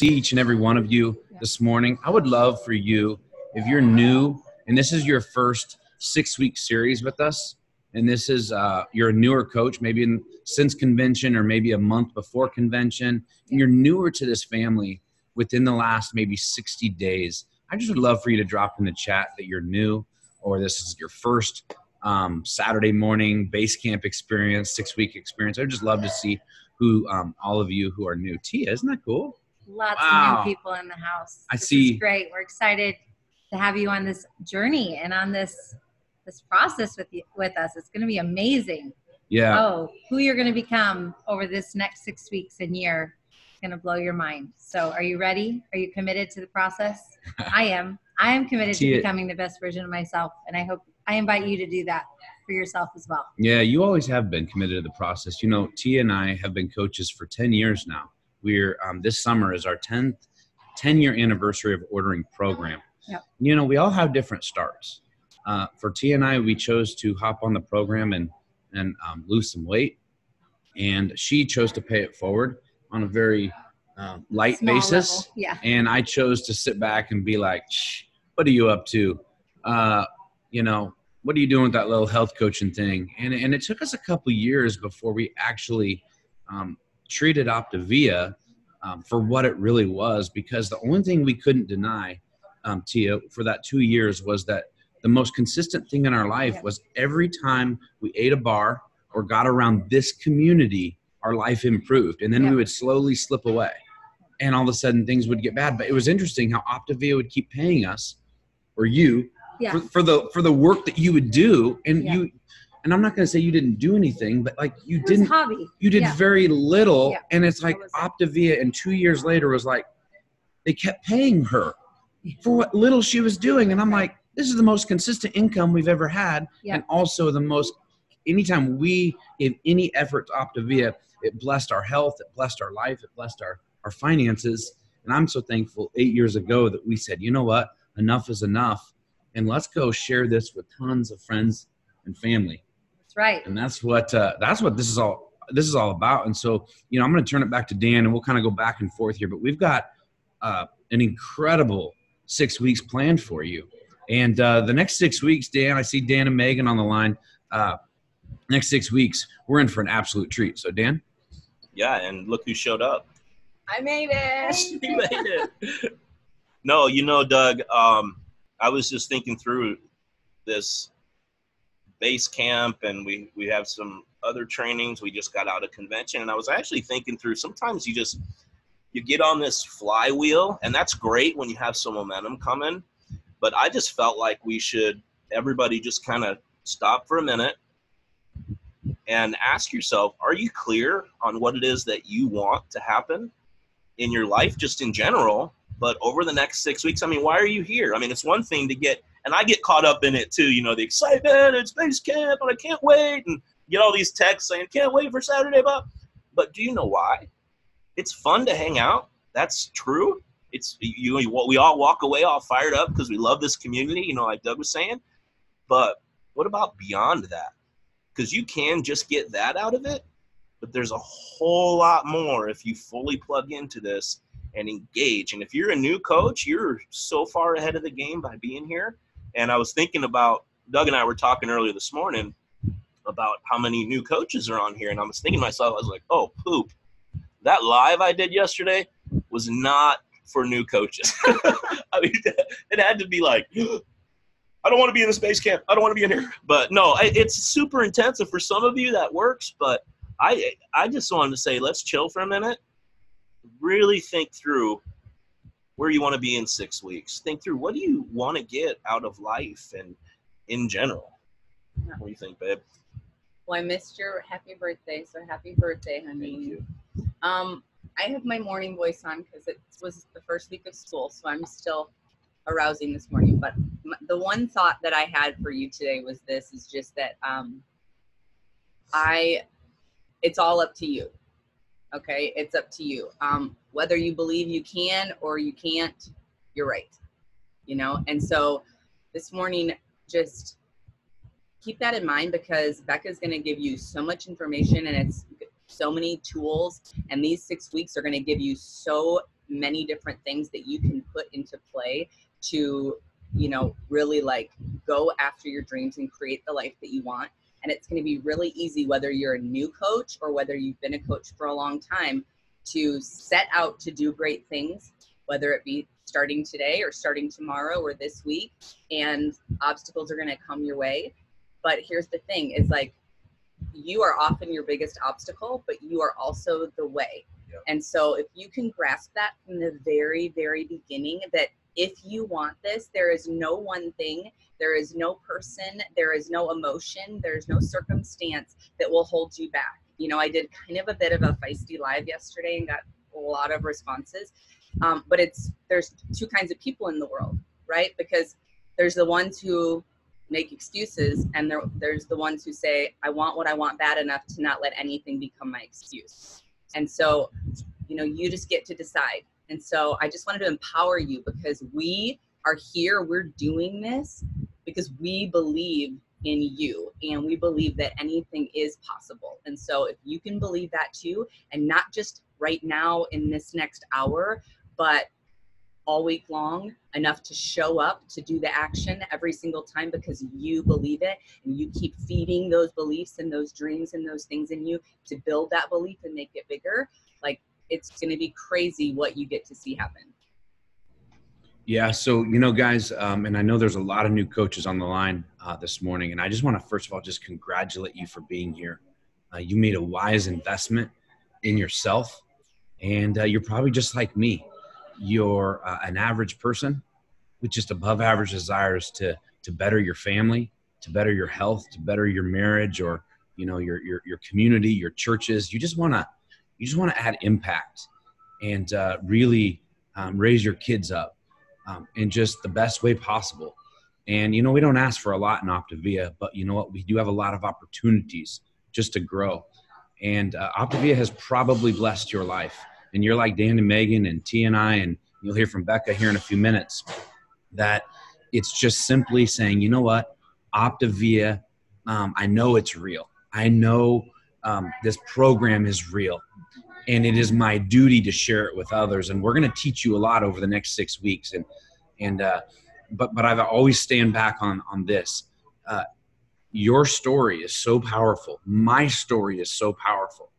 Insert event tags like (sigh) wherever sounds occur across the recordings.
see each and every one of you this morning. I would love for you, if you're new and this is your first six week series with us, and this is uh, you're a newer coach, maybe in, since convention or maybe a month before convention, and you're newer to this family within the last maybe 60 days. I just would love for you to drop in the chat that you're new or this is your first um, Saturday morning base camp experience, six week experience. I'd just love to see who um, all of you who are new. Tia, isn't that cool? Lots wow. of new people in the house. I this see. great. We're excited to have you on this journey and on this this process with you with us. It's going to be amazing. Yeah. Oh, who you're going to become over this next six weeks and year is going to blow your mind. So, are you ready? Are you committed to the process? (laughs) I am. I am committed to becoming the best version of myself, and I hope I invite you to do that for yourself as well. Yeah, you always have been committed to the process. You know, Tia and I have been coaches for 10 years now. We're um, this summer is our 10th 10 year anniversary of ordering program. Yep. You know, we all have different starts. Uh, for t and i we chose to hop on the program and and um, lose some weight, and she chose to pay it forward on a very uh, light Small basis. Level. Yeah. And I chose to sit back and be like, "What are you up to? Uh, you know, what are you doing with that little health coaching thing? And, and it took us a couple years before we actually um, treated Optavia um, for what it really was because the only thing we couldn't deny, um, Tia, for that two years was that the most consistent thing in our life yeah. was every time we ate a bar or got around this community, our life improved. And then yeah. we would slowly slip away. And all of a sudden things would get bad. But it was interesting how Optavia would keep paying us, or you, yeah. for, for, the for the work that you would do and you and i'm not going to say you didn't do anything but like you didn't hobby. you did yeah. very little and it's like optavia and two years later was like they kept paying her for what little she was doing and i'm like this is the most consistent income we've ever had and also the most anytime we gave any effort to optavia it blessed our health it blessed our life it blessed our our finances and i'm so thankful eight years ago that we said you know what? Enough is enough and let's go share this with tons of friends and family. That's right. And that's what uh, that's what this is all this is all about. And so, you know, I'm going to turn it back to Dan, and we'll kind of go back and forth here. But we've got uh, an incredible six weeks planned for you. And uh, the next six weeks, Dan, I see Dan and Megan on the line. Uh, next six weeks, we're in for an absolute treat. So, Dan. Yeah, and look who showed up. I made it. (laughs) you made it. no, you know, Doug. Um, I was just thinking through this base camp, and we we have some other trainings. We just got out of convention, and I was actually thinking through. Sometimes you just you get on this flywheel, and that's great when you have some momentum coming. But I just felt like we should everybody just kind of stop for a minute and ask yourself: Are you clear on what it is that you want to happen in your life, just in general? But over the next six weeks, I mean, why are you here? I mean, it's one thing to get, and I get caught up in it too. You know, the excitement, it's base camp, and I can't wait, and get all these texts saying, "Can't wait for Saturday." But, but do you know why? It's fun to hang out. That's true. It's you. Know we all walk away all fired up because we love this community. You know, like Doug was saying. But what about beyond that? Because you can just get that out of it, but there's a whole lot more if you fully plug into this and engage. And if you're a new coach, you're so far ahead of the game by being here. And I was thinking about Doug and I were talking earlier this morning about how many new coaches are on here, and I was thinking to myself, I was like, oh poop, that live I did yesterday was not for new coaches. (laughs) I mean, it had to be like, I don't want to be in the space camp. I don't want to be in here. But no, it's super intensive for some of you. That works, but I I just wanted to say, let's chill for a minute really think through where you want to be in six weeks. Think through what do you want to get out of life and in general. What do you think, babe? Well, I missed your happy birthday, so happy birthday, honey. Thank you. Um, I have my morning voice on because it was the first week of school, so I'm still arousing this morning. But the one thought that I had for you today was this: is just that um, I, it's all up to you okay? It's up to you. Um, whether you believe you can or you can't you're right you know? And so this morning just keep that in mind because becca's going to give you so much information and it's so many tools. And these six weeks are going to give you so many different things that you can put into play to you know really like go after your dreams and create the life that you want and it's going to be really easy whether you're a new coach or whether you've been a coach for a long time to set out to do great things whether it be starting today or starting tomorrow or this week and obstacles are going to come your way but here's the thing is like you are often your biggest obstacle but you are also the way yep. and so if you can grasp that from the very very beginning that if you want this there is no one thing there is no person there is no emotion there's no circumstance that will hold you back. You know i did kind of a bit of a feisty live yesterday and got a lot of responses. Um, but it's there's two kinds of people in the world right? Because there's the ones who make excuses and there, there's the ones who say i want what i want bad enough to not let anything become my excuse. And so you know you just get to decide. And so i just wanted to empower you because we are here we're doing this because we believe in you and we believe that anything is possible. And so if you can believe that too and not just right now in this next hour but all week long enough to show up to do the action every single time because you believe it and you keep feeding those beliefs and those dreams and those things in you to build that belief and make it bigger like it's going to be crazy what you get to see happen yeah so you know guys um, and i know there's a lot of new coaches on the line uh, this morning and i just want to first of all just congratulate you for being here. Uh, you made a wise investment in yourself and uh, you're probably just like me. You're uh, an average person with just above average desires to to better your family, to better your health, to better your marriage, or you know your your your community, your churches. You just want to you just want to add impact and uh, really um, raise your kids up um, in just the best way possible. And you know we don't ask for a lot in Optavia, but you know what we do have a lot of opportunities just to grow. And uh, Optavia has probably blessed your life and you're like Dan and Megan and T and I, and you'll hear from Becca here in a few minutes, that it's just simply saying, you know what, Optavia, um, I know it's real. I know um, this program is real, and it is my duty to share it with others. And we're going to teach you a lot over the next six weeks. And and uh, but but I've always stand back on on this. Uh, your story is so powerful. My story is so powerful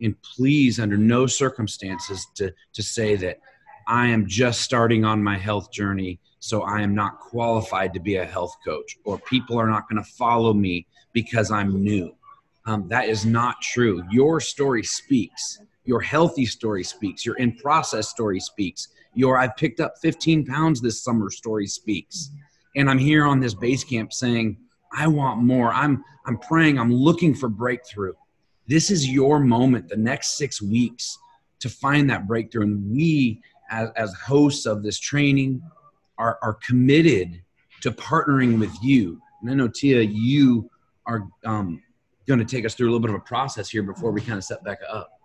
and please under no circumstances to to say that i am just starting on my health journey so i am not qualified to be a health coach or people are not going to follow me because i'm new um, that is not true your story speaks your healthy story speaks your in process story speaks your I've picked up 15 pounds this summer story speaks. And i'm here on this base camp saying i want more. I'm i'm praying. I'm looking for breakthrough. This is your moment the next six weeks to find that breakthrough. And we as, as hosts of this training are, are committed to partnering with you. And i know tia you are um, going to take us through a little bit of a process here before we kind of set back up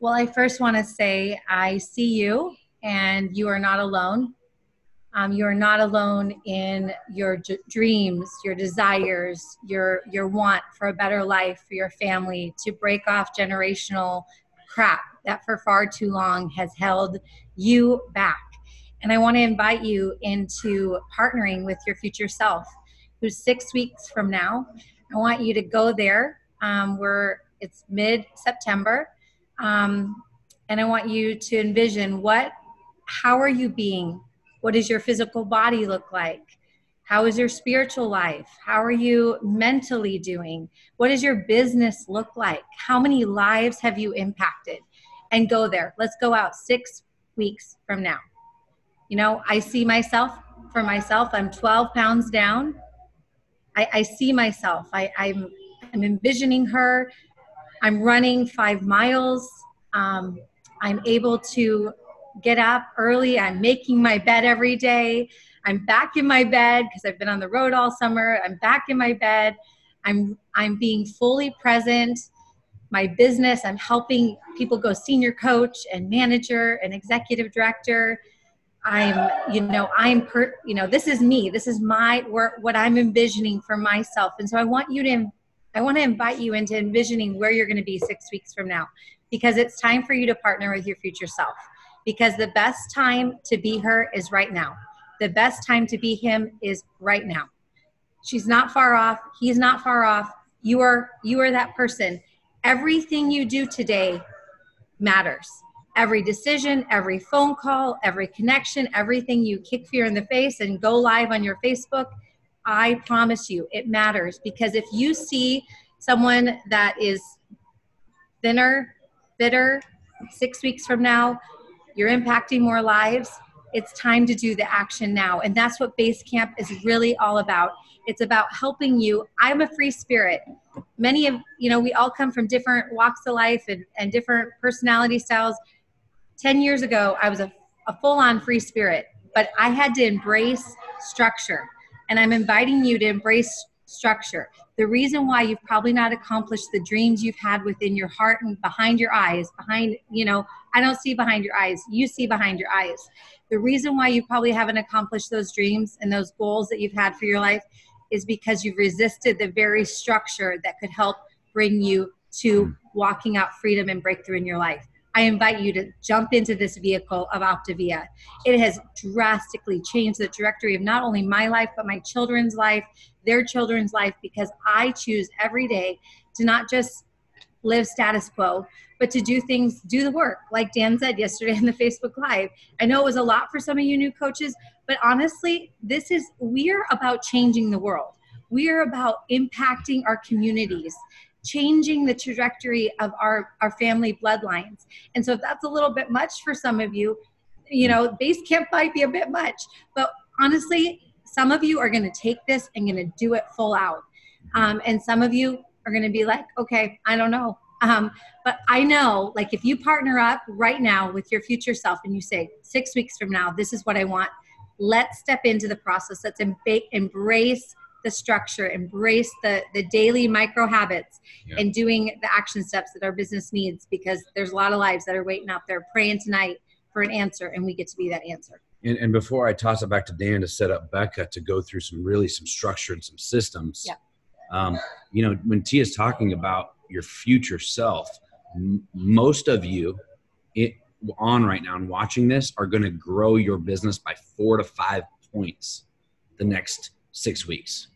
well i first want to say i see you and you are not alone um, you're not alone in your j- dreams, your desires, your your want for a better life for your family, to break off generational crap that for far too long has held you back. And I want to invite you into partnering with your future self, who's six weeks from now. I want you to go there. Um, we're it's mid September, um, and I want you to envision what, how are you being what does your physical body look like? How is your spiritual life? How are you mentally doing? What does your business look like? How many lives have you impacted? And go there. Let's go out six weeks from now. You know, I see myself for myself, I'm 12 pounds down. I, I see myself. I, I'm, I'm envisioning her. I'm running five miles. Um, I'm able to get up early. I'm making my bed every day. I'm back in my bed because I've been on the road all summer. I'm back in my bed. I'm I'm being fully present. My business, I'm helping people go senior coach and manager and executive director. I'm, you know, I'm per, you know, this is me. This is my work, what I'm envisioning for myself. And so I want you to, I want to invite you into envisioning where you're going to be six weeks from now, because it's time for you to partner with your future self because the best time to be her is right now. The best time to be him is right now. She's not far off. He's not far off. You are you are that person. Everything you do today matters. Every decision, every phone call, every connection, everything you kick fear in the face and go live on your Facebook, I promise you it matters because if you see someone that is thinner, bitter, 6 weeks from now, you're impacting more lives, it's time to do the action now. And that's what Base Camp is really all about. It's about helping you. I'm a free spirit. Many of, you know, we all come from different walks of life and, and different personality styles. 10 years ago, I was a, a full on free spirit, but I had to embrace structure. And I'm inviting you to embrace structure. The reason why you've probably not accomplished the dreams you've had within your heart and behind your eyes, behind, you know, I don't see behind your eyes, you see behind your eyes. The reason why you probably haven't accomplished those dreams and those goals that you've had for your life is because you've resisted the very structure that could help bring you to hmm. walking out freedom and breakthrough in your life. I invite you to jump into this vehicle of Optavia. It has drastically changed the trajectory of not only my life, but my children's life, their children's life, because I choose every day to not just live status quo, but to do things, do the work. Like Dan said yesterday (laughs) in the Facebook Live. I know it was a lot for some of you new coaches, but honestly, this is, we're about changing the world. We are about impacting our communities changing the trajectory of our our family bloodlines. And so if that's a little bit much for some of you you know base camp might be a bit much. But honestly some of you are going to take this and going to do it full out. Um, and some of you are going to be like okay i don't know. Um, but i know like if you partner up right now with your future self and you say six weeks from now this is what i want let's step into the process. Let's embrace the structure, embrace the the daily micro habits, yeah. and doing the action steps that our business needs because there's a lot of lives that are waiting out there praying tonight for an answer, and we get to be that answer. And, and before I toss it back to Dan to set up Becca to go through some really some structure and some systems, yeah. um, you know, when Tia's talking about your future self, m- most of you it, on right now and watching this are going to grow your business by four to five points the next six weeks.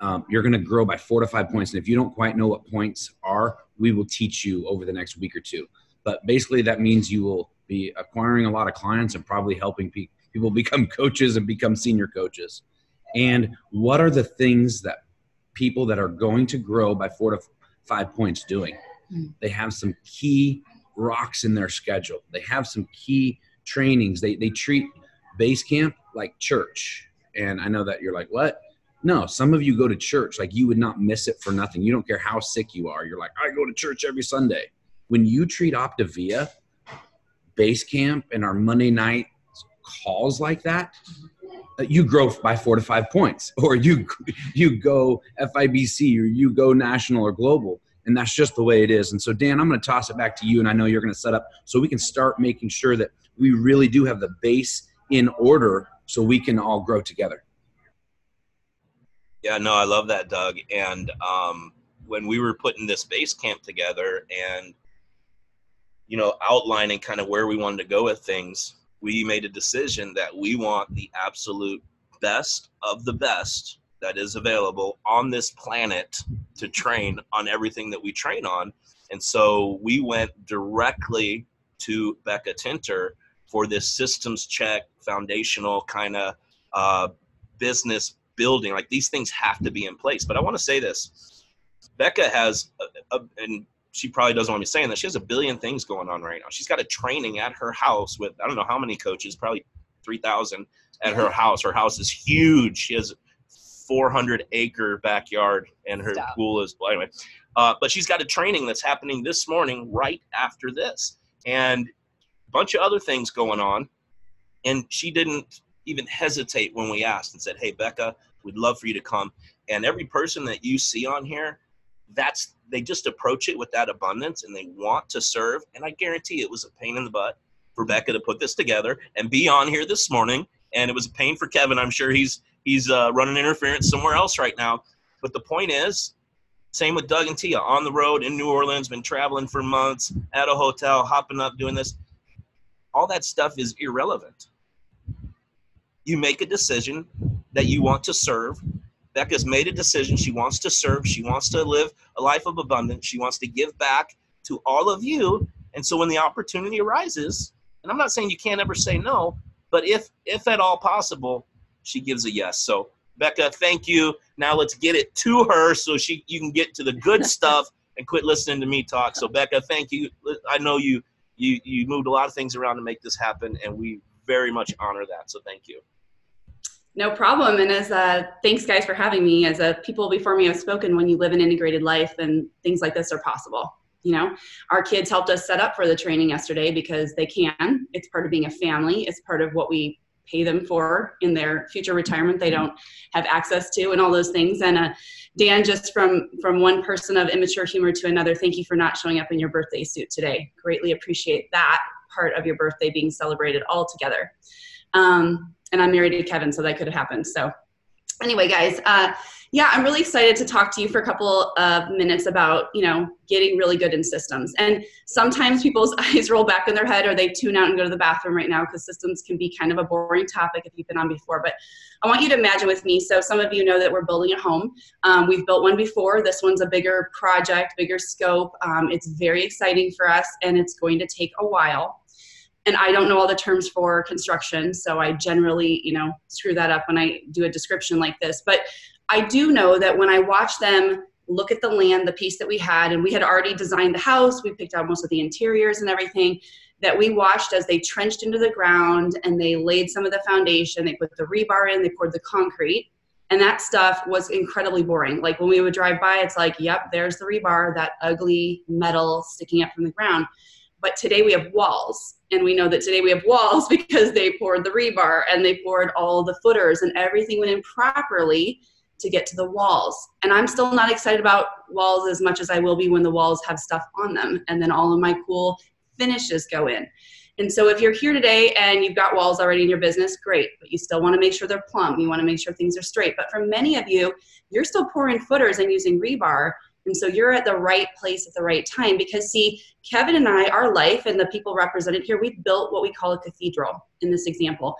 Um, you're going to grow by four to five points. And if you don't quite know what points are, we will teach you over the next week or two. But basically, that means you will be acquiring a lot of clients and probably helping pe- people (laughs) become coaches and become senior coaches. And what are the things that people that are going to grow by four to five points doing? Mm. They have some key rocks in their schedule. They have some key trainings. They, they treat base camp like church and I know that you're like, what? No, some of you go to church like you would not miss it for nothing. You don't care how sick you are. You're like, I go to church every Sunday. When you treat Optavia, base camp, and our Monday night calls like that, uh, you grow by four to five points, (laughs) or you you go FIBC, or you go national or global, and that's just the way it is. And so, Dan, I'm going to toss it back to you, and I know you're going to set up so we can start making sure that we really do have the base in order so we can all grow together. Yeah, no, I love that, Doug. And um, when we were putting this base camp together and, you know, outlining kind of where we wanted to go with things, we made a decision that we want the absolute best of the best that is available on this planet to train on everything that we train on. And so we went directly to Becca Tinter for this systems check, foundational kind of uh, business building. Like these things have to be in place. But I want to say this Becca has, a, a, and she probably doesn't want me saying that, she has a billion things going on right now. She's got a training at her house with, I don't know how many coaches, probably 3,000 at her house. Her house is huge. She has 400 acre backyard and her Stop. pool is, well, anyway. Uh, but she's got a training that's happening this morning right after this. And a bunch of other things going on. And she didn't even hesitate when we asked and said, Hey, Becca, we'd love for you to come. And every person that you see on here, that's they just approach it with that abundance and they want to serve. And I guarantee it was a pain in the butt for Becca to put this together and be on here this morning. And it was a pain for Kevin. I'm sure he's he's uh, running interference somewhere else right now. But the point is, same with Doug and Tia on the road in New Orleans, been traveling for months at a hotel, hopping up, doing this all that stuff is irrelevant. You make a decision that you want to serve. Becca's made a decision. She wants to serve. She wants to live a life of abundance. She wants to give back to all of you. And so when the opportunity arises, and I'm not saying you can't ever say no, but if if at all possible, she gives a yes. So Becca, thank you. Now let's get it to her so she you can get to the good (laughs) stuff and quit listening to me talk. So Becca, thank you. I know you you you moved a lot of things around to make this happen, and we very much honor that. So thank you. No problem. And as uh, thanks, guys, for having me. As a people before me have spoken, when you live an integrated life, and things like this are possible. You know, our kids helped us set up for the training yesterday because they can. It's part of being a family. It's part of what we pay them for in their future retirement they don't have access to and all those things and uh, dan just from from one person of immature humor to another thank you for not showing up in your birthday suit today greatly appreciate that part of your birthday being celebrated all together um, and i'm married to kevin so that could have happened so anyway guys uh, yeah, I'm really excited to talk to you for a couple of minutes about, you know, getting really good in systems. And sometimes people's (laughs) eyes roll back in their head or they tune out and go to the bathroom right now because systems can be kind of a boring topic if you've been on before. But I want you to imagine with me. So some of you know that we're building a home. Um, we've built one before. This one's a bigger project, bigger scope. Um, it's very exciting for us and it's going to take a while and I don't know all the terms for construction, so I generally, you know, screw that up when I do a description like this. But I do know that when I watch them look at the land, the piece that we had, and we had already designed the house, we picked out most of the interiors and everything, that we watched as they trenched into the ground and they laid some of the foundation, they put the rebar in, they poured the concrete. And that stuff was incredibly boring. Like when we would drive by, it's like, yep, there's the rebar, that ugly metal sticking up from the ground. But today we have walls. And we know that today we have walls (laughs) because they poured the rebar and they poured all the footers and everything went in properly to get to the walls. And I'm still not excited about walls as much as I will be when the walls have stuff on them and then all of my cool finishes go in. And so if you're here today and you've got walls already in your business, great, but you still want to make sure they're plumb. You want to make sure things are straight. But for many of you, you're still pouring footers and using rebar. And so you're at the right place at the right time because, see, Kevin and I, our life and the people represented here, we've built what we call a cathedral in this example.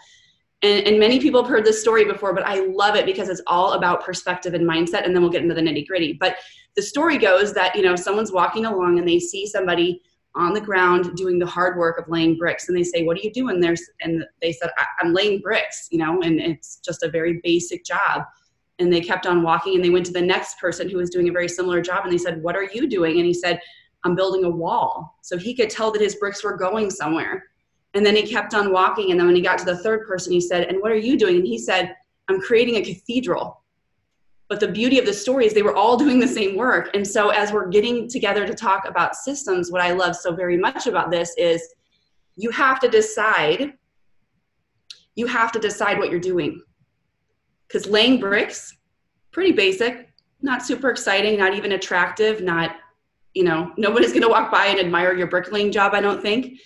And, and, many people have heard this story before, but I love it because it's all about perspective and mindset. And then we'll get into the nitty gritty. But the story goes that, you know, someone's walking along and they see somebody on the ground doing the hard work of laying bricks. And they say, What are you doing there? And they said, I'm laying bricks, you know, and it's just a very basic job. And they kept on walking and they went to the next person who was doing a very similar job. And they said, What are you doing? And he said, I'm building a wall. So he could tell that his bricks were going somewhere. And then he kept on walking. And then when he got to the third person, he said, And what are you doing? And he said, I'm creating a cathedral. But the beauty of the story is they were all (laughs) doing the same work. And so, as we're getting together to talk about systems, what I love so very much about this is you have to decide, you have to decide what you're doing. Because laying bricks, pretty basic, not super exciting, not even attractive, not, you know, nobody's going to walk by and admire your bricklaying job, I don't think.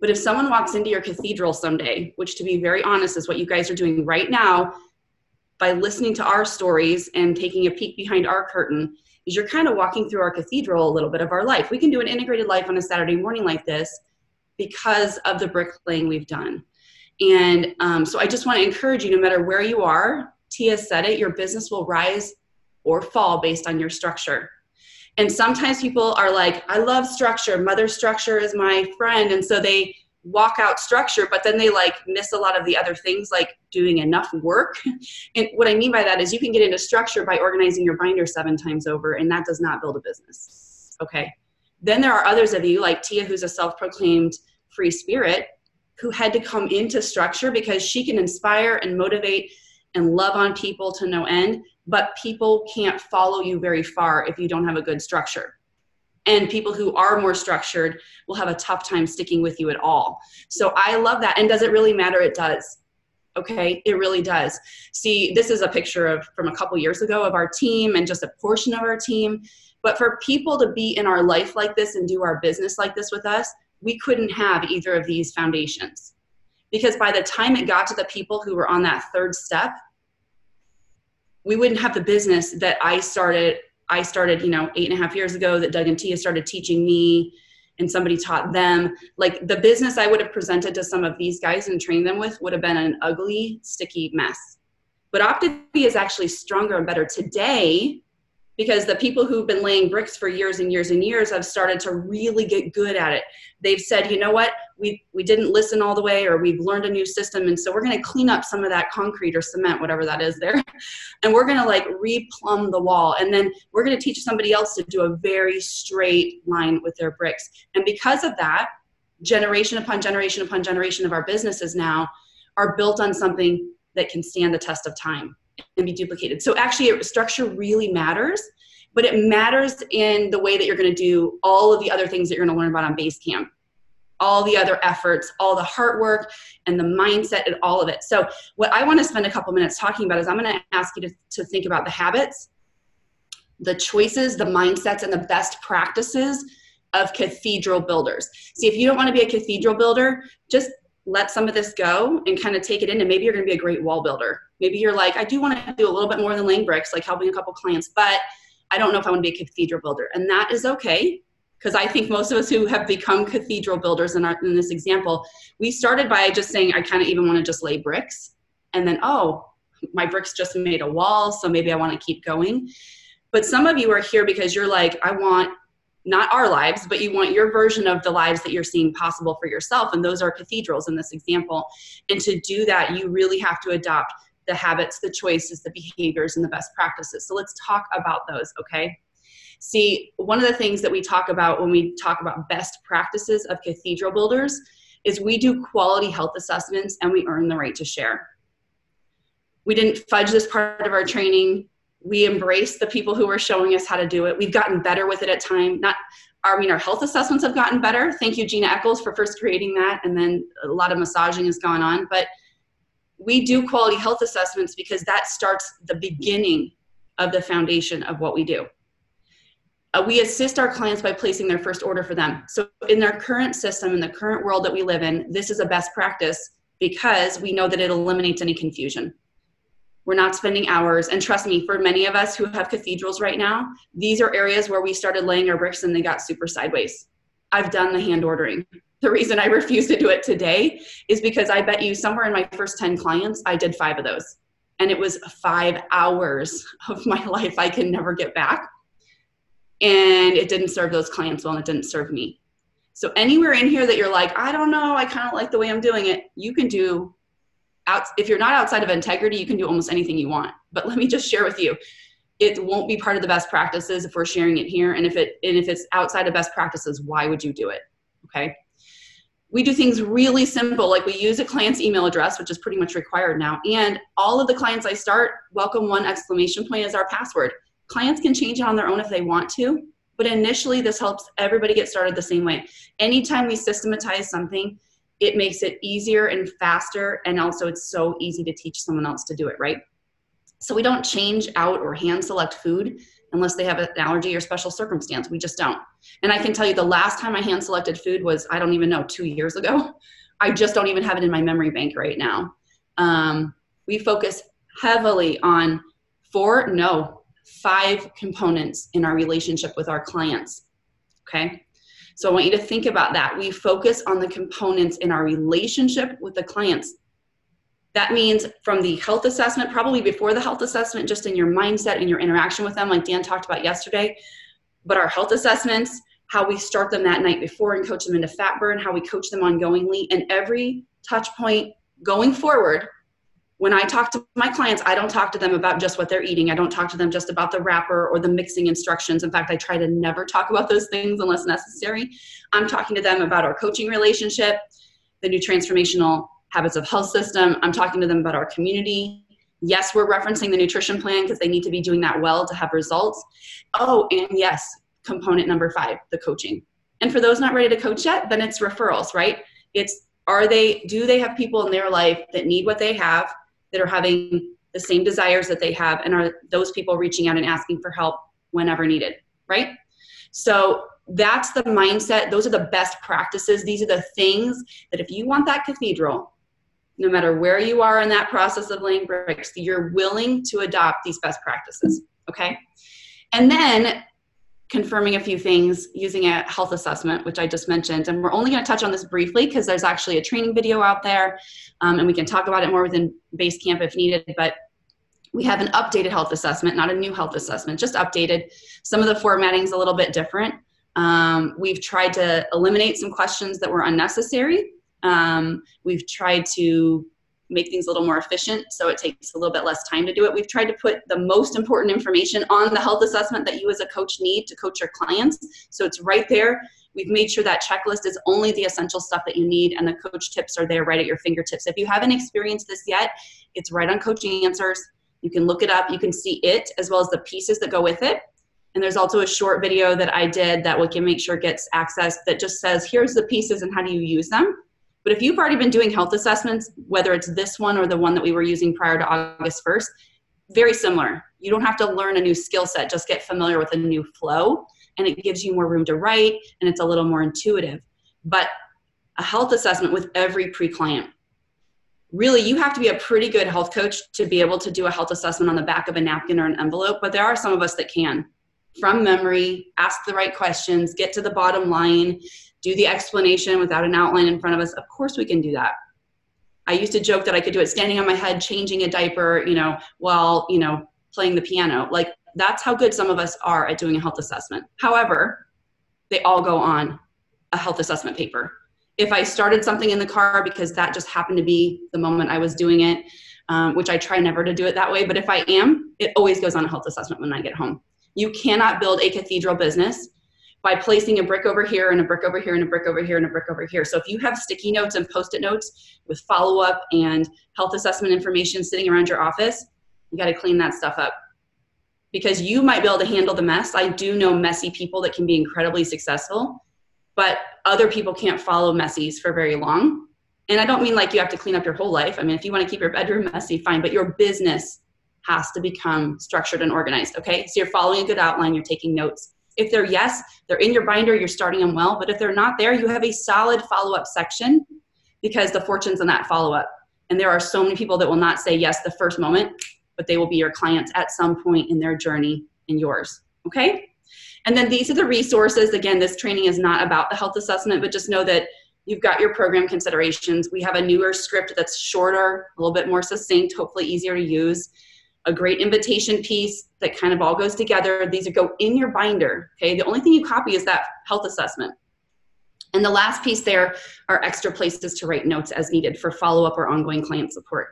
But if someone walks into your cathedral someday, which to be very honest is what you guys are doing right now by listening to our stories and taking a peek behind our curtain, is you're kind of walking through our cathedral a little bit of our life. We can do an integrated life on a Saturday morning like this because of the bricklaying we've done. And um, so I just want to encourage you no matter where you are, Tia said it, your business will rise or fall based on your structure. And sometimes people are like, I love structure. Mother structure is my friend. And so they walk out structure, but then they like miss a lot of the other things like doing enough work. (laughs) and what I mean by that is you can get into structure by organizing your binder seven times over, and that does not build a business. Okay. Then there are others of you, like Tia, who's a self proclaimed free spirit, who had to come into structure because she can inspire and motivate and love on people to no end but people can't follow you very far if you don't have a good structure. And people who are more structured will have a tough time sticking with you at all. So I love that. And does it really matter? It does. Okay, it really does. See, this is a picture of from a couple years ago of our team and just a portion of our team. But for people to be in our life like this and do our business like this with us, we couldn't have either of these foundations. Because by the time it got to the people who were on that third step, we wouldn't have the business that I started. I started, you know, eight and a half years ago that Doug and Tia started teaching me and somebody taught them like the business i would have presented to some of these guys and trained them with would have been an ugly sticky mess but optavia is actually stronger and better today because the people who've been laying bricks for years and years and years have started to really get good at it. They've said, you know what, we, we didn't listen all the way, or we've learned a new system, and so we're going to clean up some of that concrete or cement, whatever that is there, (laughs) and we're going to like replumb the wall, and then we're going to teach somebody else to do a very straight line with their bricks. And because of that, generation upon generation upon generation of our businesses now are built on something that can stand the test of time and be duplicated. So actually, structure really matters, but it matters in the way that you're going to do all of the other things that you're going to learn about on Basecamp, all the other efforts, all the hard work, and the mindset, and all of it. So what I want to spend a couple minutes talking about is I'm going to ask you to, to think about the habits, the choices, the mindsets, and the best practices of cathedral builders. See, if you don't want to be a cathedral builder, just let some of this go and kind of take it in and maybe you're going to be a great wall builder maybe you're like i do want to do a little bit more than laying bricks like helping a couple clients but i don't know if i want to be a cathedral builder and that is okay because i think most of us who have become cathedral builders in, our, in this example we started by just saying i kind of even want to just lay bricks and then oh my bricks just made a wall so maybe i want to keep going but some of you are here because you're like i want not our lives, but you want your version of the lives that you're seeing possible for yourself. And those are cathedrals in this example. And to do that, you really have to adopt the habits, the choices, the behaviors, and the best practices. So let's talk about those, okay? See, one of the things that we talk about when we talk about best practices of cathedral builders is we do quality health assessments and we earn the right to share. We didn't fudge this part of our training we embrace the people who are showing us how to do it we've gotten better with it at time not i mean our health assessments have gotten better thank you gina eccles for first creating that and then a lot of massaging has gone on but we do quality health assessments because that starts the beginning of the foundation of what we do uh, we assist our clients by placing their first order for them so in their current system in the current world that we live in this is a best practice because we know that it eliminates any confusion we're not spending hours. And trust me, for many of us who have cathedrals right now, these are areas where we started laying our bricks and they got super sideways. I've done the hand ordering. The reason I refuse to do it today is because I bet you somewhere in my first 10 clients, I did five of those. And it was five hours (laughs) of my life I can never get back. And it didn't serve those clients well and it didn't serve me. So, anywhere in here that you're like, I don't know, I kind of like the way I'm doing it, you can do out, if you're not outside of integrity, you can do almost anything you want. But let me just share with you, it won't be part of the best practices if we're sharing it here. And if it and if it's outside of best practices, why would you do it? Okay. We do things really simple, like we use a client's email address, which is pretty much required now. And all of the clients I start, welcome one exclamation point as our password. Clients can change it on their own if they want to, but initially this helps everybody get started the same way. Anytime we systematize something, it makes it easier and faster and also it's so easy to teach someone else to do it right so we don't change out or hand select food unless they have an allergy or special circumstance. We just don't. And i can tell you the last time i hand selected food was i don't even know two years ago. (laughs) I just don't even have it in my memory bank right now. Um, we focus heavily on four no five components in our relationship with our clients okay? So I want you to think about that. We focus on the components in our relationship with the clients. That means from the health assessment, probably before the health assessment, just in your mindset and your interaction with them, like Dan talked about yesterday. But our health assessments, how we start them that night before and coach them into fat burn, how we coach them ongoingly, and every touch point going forward when I talk to my clients, I don't talk to them about just what they're eating. I don't talk to them just about the wrapper or the mixing instructions. In fact, I try to never talk about those things unless necessary. I'm talking to them about our coaching relationship, the new transformational habits of health system. I'm talking to them about our community. Yes, we're referencing the nutrition plan because they need to be doing that well to have results. Oh, and yes, component number five, the coaching. And for those not ready to coach yet, then it's referrals, right? It's are they do they have people in their life that need what they have that are having the same desires that they have and are those people reaching out and asking for help whenever needed right so that's the mindset those are the best practices these are the things that if you want that cathedral no matter where you are in that process of laying bricks you're willing to adopt these best practices okay and then confirming a few things using a health assessment, which I just mentioned. And we're only going to touch on this briefly because there's actually a training video out there, um, and we can talk about it more within Basecamp if needed. But we have an updated health assessment, not a new health assessment, just updated. Some of the formatting is a little bit different. Um, we've tried to eliminate some questions that were unnecessary. Um, we've tried to make things a little more efficient so it takes a little bit less time to do it. We've tried to put the most important information on the health assessment that you as a coach need to coach your clients. So it's right there. We've made sure that checklist is only the essential stuff that you need and the coach tips are there right at your fingertips. If you haven't experienced this yet, it's right on Coaching Answers. You can look it up, you can see it as well as the pieces that go with it. And there's also a short video that I did that we can make sure gets access that just says, here's the pieces and how do you use them. But if you've already been doing health assessments, whether it's this one or the one that we were using prior to August 1st, very similar. You don't have to learn a new skill set, just get familiar with a new flow, and it gives you more room to write and it's a little more intuitive. But a health assessment with every pre client. Really, you have to be a pretty good health coach to be able to do a health assessment on the back of a napkin or an envelope, but there are some of us that can. From memory, ask the right questions, get to the bottom line, do the explanation without an outline in front of us, of course we can do that. I used to joke that I could do it standing on my head, changing a diaper, you know, while, you know, playing the piano. Like that's how good some of us are at doing a health assessment. However, they all go on a health assessment paper. If I started something in the car because that just happened to be the moment I was doing it, um, which I try never to do it that way, but if I am, it always goes on a health assessment when I get home. You cannot build a cathedral business by placing a brick over here and a brick over here and a brick over here and a brick over here. So if you have sticky notes and post-it notes with follow-up and health assessment information sitting around your office, you got to clean that stuff up. Because you might be able to handle the mess. I do know messy people that can be incredibly successful, but other people can't follow messies for very long. And I don't mean like you have to clean up your whole life. I mean, if you want to keep your bedroom messy, fine, but your business has to become structured and organized, okay? So you're following a good outline, you're taking notes, if they're yes, they're in your binder, you're starting them well. But if they're not there, you have a solid follow up section because the fortune's in that follow up. And there are so many people that will not say yes the first moment, but they will be your clients at some point in their journey and yours. Okay? And then these are the resources. Again, this training is not about the health assessment, but just know that you've got your program considerations. We have a newer script that's shorter, a little bit more succinct, hopefully easier to use a great invitation piece that kind of all goes together. These go in your binder. Okay, the only thing you copy is that health assessment. And the last piece there are extra places to write notes as needed for follow up or ongoing client support.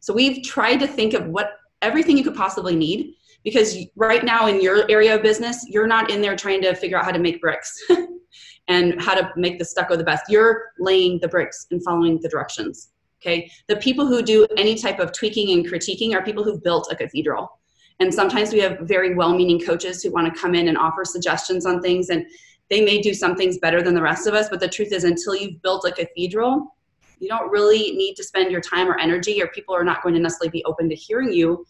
So we've tried to think of what everything you could possibly need because right now in your area of business, you're not in there trying to figure out how to make bricks (laughs) and how to make the stucco the best. You're laying the bricks and following the directions. Okay, the people who do any type of tweaking and critiquing are people who've built a cathedral. And sometimes we have very well meaning coaches who want to come in and offer suggestions on things, and they may do some things better than the rest of us. But the truth is, until you've built a cathedral, you don't really need to spend your time or energy, or people are not going to necessarily be open to hearing you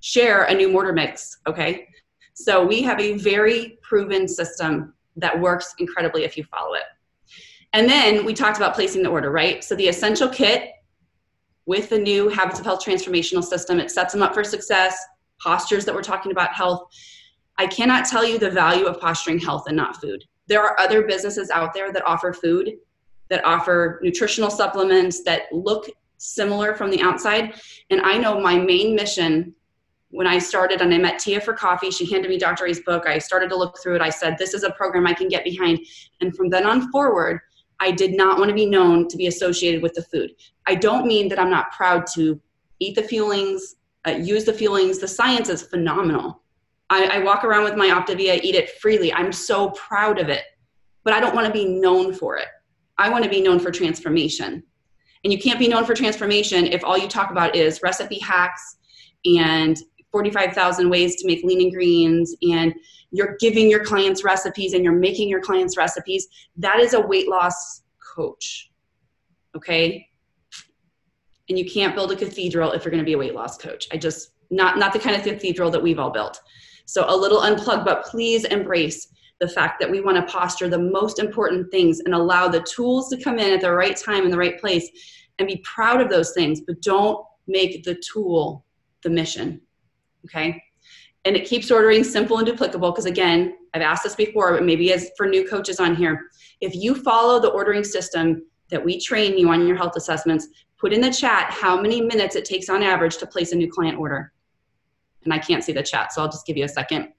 share a new mortar mix. Okay, so we have a very proven system that works incredibly if you follow it. And then we talked about placing the order, right? So the essential kit with the new Habits of Health transformational system. It sets them up for success, postures that we're talking about, health. I cannot tell you the value of posturing health and not food. There are other businesses out there that offer food, that offer nutritional supplements that look similar from the outside. And I know my main mission when I started and I met Tia for coffee, she handed me Dr. A's book. I started to look through it. I said, This is a program I can get behind. And from then on forward, I did not want to be known to be associated with the food. I don't mean that I'm not proud to eat the Fuelings, uh, use the Fuelings. The science is phenomenal. I, I walk around with my Optavia, eat it freely. I'm so proud of it, but I don't want to be known for it. I want to be known for transformation. And you can't be known for transformation if all you talk about is recipe hacks and 45,000 ways to make lean and greens and you're giving your clients recipes and you're making your clients recipes. That is a weight loss coach. Okay? And you can't build a cathedral if you're going to be a weight loss coach. I just not not the kind of cathedral that we've all built. So a little unplugged, but please embrace the fact that we want to posture the most important things and allow the tools to come in at the right time in the right place and be proud of those things, but don't make the tool the mission. Okay? And it keeps ordering simple and duplicable because, again, I've asked this before, but maybe as for new coaches on here, if you follow the ordering system that we train you on your health assessments, put in the chat how many minutes it takes on average to place a new client order. And I can't see the chat, so I'll just give you a second.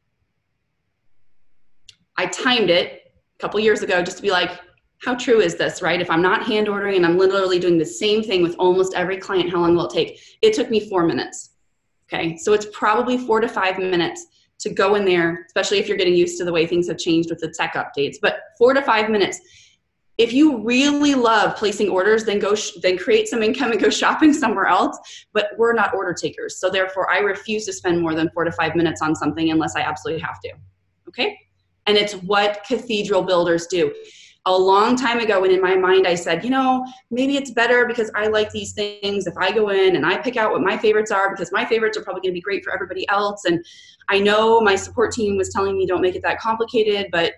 I timed it a couple years ago just to be like, how true is this, right? If I'm not hand ordering and I'm literally doing the same thing with almost every client, how long will it take? It took me four minutes. Okay, so it's probably four to five minutes to go in there, especially if you're getting used to the way things have changed with the tech updates. But four to five minutes. If you really love placing orders, then go sh- then create some income and go (laughs) shopping somewhere else. But we're not order takers, so therefore I refuse to spend more than four to five minutes on something unless I absolutely have to. Okay, and it's what cathedral builders do a long time ago when in my mind I said, you know, maybe it's better because I like these things if I go in and I pick out what my favorites are because my favorites are probably going to be great for everybody else. And I know my support team was telling me don't make it that complicated, but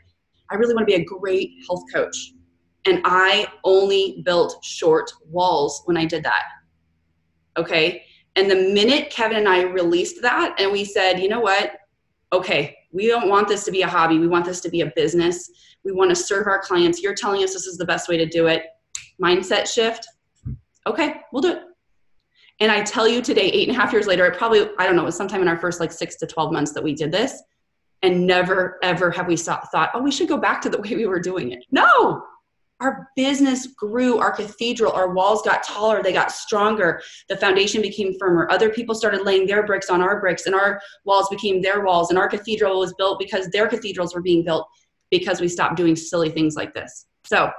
I really want to be a great health coach. And I only built short walls when I did that. Okay. And the minute Kevin and I released that and we said, you know what? Okay, we don't want this to be a hobby. We want this to be a business. We want to serve our clients. You're telling us this is the best way to do it. Mindset shift. Okay, we'll do it. And I tell you today, eight and a half years later, it probably, I don't know, it was sometime in our first like six to 12 months that we did this. And never, ever have we thought, oh, we should go back to the (laughs) way we were doing it. No, our business grew, our cathedral, our walls got taller, they got stronger, the foundation became firmer. Other people started laying their bricks on our bricks, and our walls became their walls, and our cathedral was built because their cathedrals were being built because we stopped doing silly things like this. So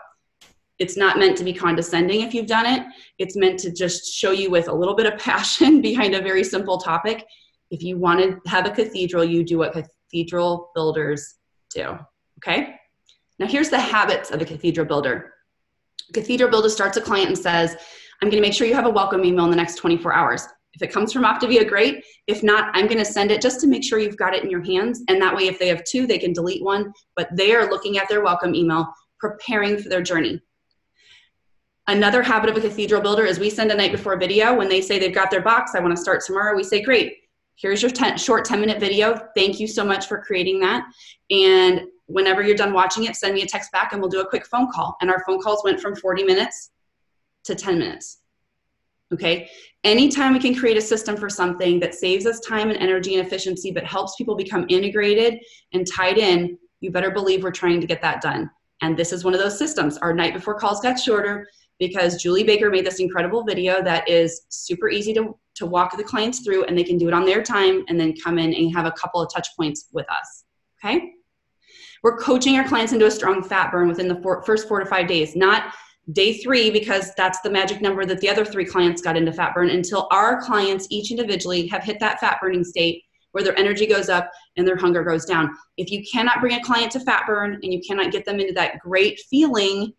it's not meant to be condescending if you've done it. It's meant to just show you with a little bit of (laughs) passion behind a very simple topic. If you want to have a cathedral, you do what cathedral builders do. Okay? Now, here's the habits of a cathedral builder. Cathedral builder starts a client and says, I'm going to make sure you have a welcome email in the next 24 hours. If it comes from Optavia, great. If not, I'm going to send it just to make sure you've got it in your hands. And that way, if they have two, they can delete one, but they are looking at their welcome email, preparing for their journey. Another habit of a cathedral builder is we send a night before video. When they say they've got their box, I want to start tomorrow, we say, great, here's your ten, short 10 minute video. Thank you so much for creating that. And whenever you're done watching it, send me a text back and we'll do a quick phone call. And our phone calls went from 40 minutes to 10 minutes. Okay. Anytime we can create a system for something that saves us time and energy and efficiency, but helps people become integrated and tied in, you better believe we're trying to get that done. And this is one of those systems. Our night before calls got shorter because Julie Baker made this incredible video that is super easy to, to walk the clients through and they can do it on their time and then come in and have a couple of touch points with us. Okay. We're coaching our clients into a strong fat burn within the first four to five days, not day three, because that's the magic number that the other three clients got into fat burn, until our clients each individually have hit that fat burning state where their energy goes up and their hunger goes down. If you cannot bring a client to fat burn and you cannot get them into that great feeling,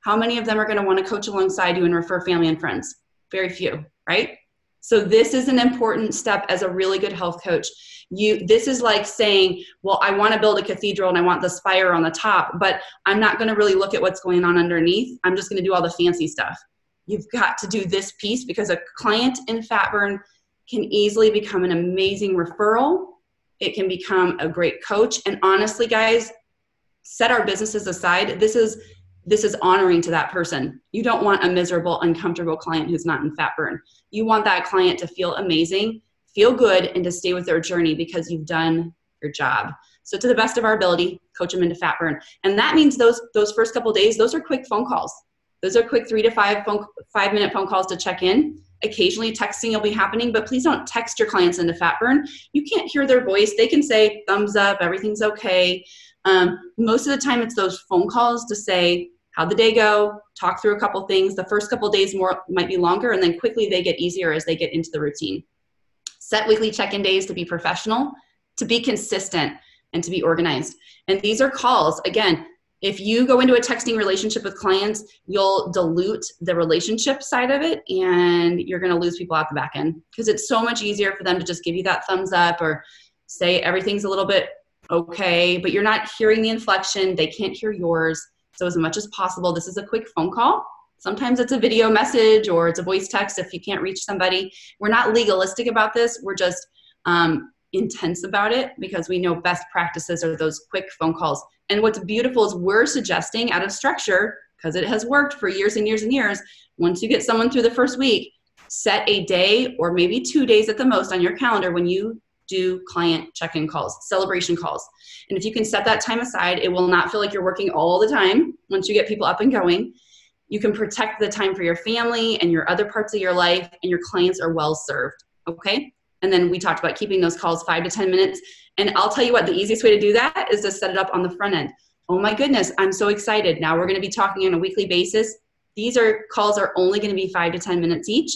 how many of them are going to want to coach alongside you and refer family and friends? Very few, right? So this is an important step as a really good health coach. You this is like saying well i want to build a cathedral and i want the spire on the top but i'm not going to really look at what's going on underneath. I'm just going to do all the fancy stuff. You've got to do this piece because a client in fat burn can easily become an amazing referral. It can become a great coach. And honestly guys set our businesses aside. This is this is honoring to that person. You don't want a miserable, uncomfortable client who's not in fat burn. You want that client to feel amazing feel good and to stay with their journey because you've done your job. So to the best of our ability, coach them into fat burn. And that means those those first couple days, those are quick phone calls. Those are quick three to five phone five minute phone calls to check in. Occasionally texting will be happening, but please don't text your clients into fat burn. You can't hear their voice. They can say thumbs up, everything's okay. Um, most of the time, it's those phone calls to say how'd the day go, talk through a couple things. The first couple days more might be longer, and then quickly they get easier as they get into the routine. Set weekly check-in days to be professional to be consistent and to be organized. And these are calls. Again if you go into a texting relationship with clients you'll dilute the relationship side of it and you're going to lose people out the back end. Because it's so much easier for them to just give you that thumbs up or say everything's a little bit okay but you're not hearing the inflection they can't hear yours so as much as possible this is a quick phone call Sometimes it's a video message or it's a voice text if you can't reach somebody. We're not legalistic about this. We're just um, intense about it because we know best practices are those quick phone calls. And what's beautiful is we're suggesting out of structure, because it has worked for years and years and years, once you get someone through the first week, set a day or maybe two days at the most on your calendar when you do client check in calls, celebration calls. And if you can set that time aside, it will not feel like you're working all the time once you get people up and going. You can protect the time for your family and your other parts of your life, and your clients are well served. Okay? And then we talked about keeping those calls five to 10 minutes. And I'll tell you what, the easiest way to do that is to set it up on the front end. Oh my goodness, I'm so excited. Now we're going to be talking on a weekly basis. These are calls are only going to be five to 10 minutes each.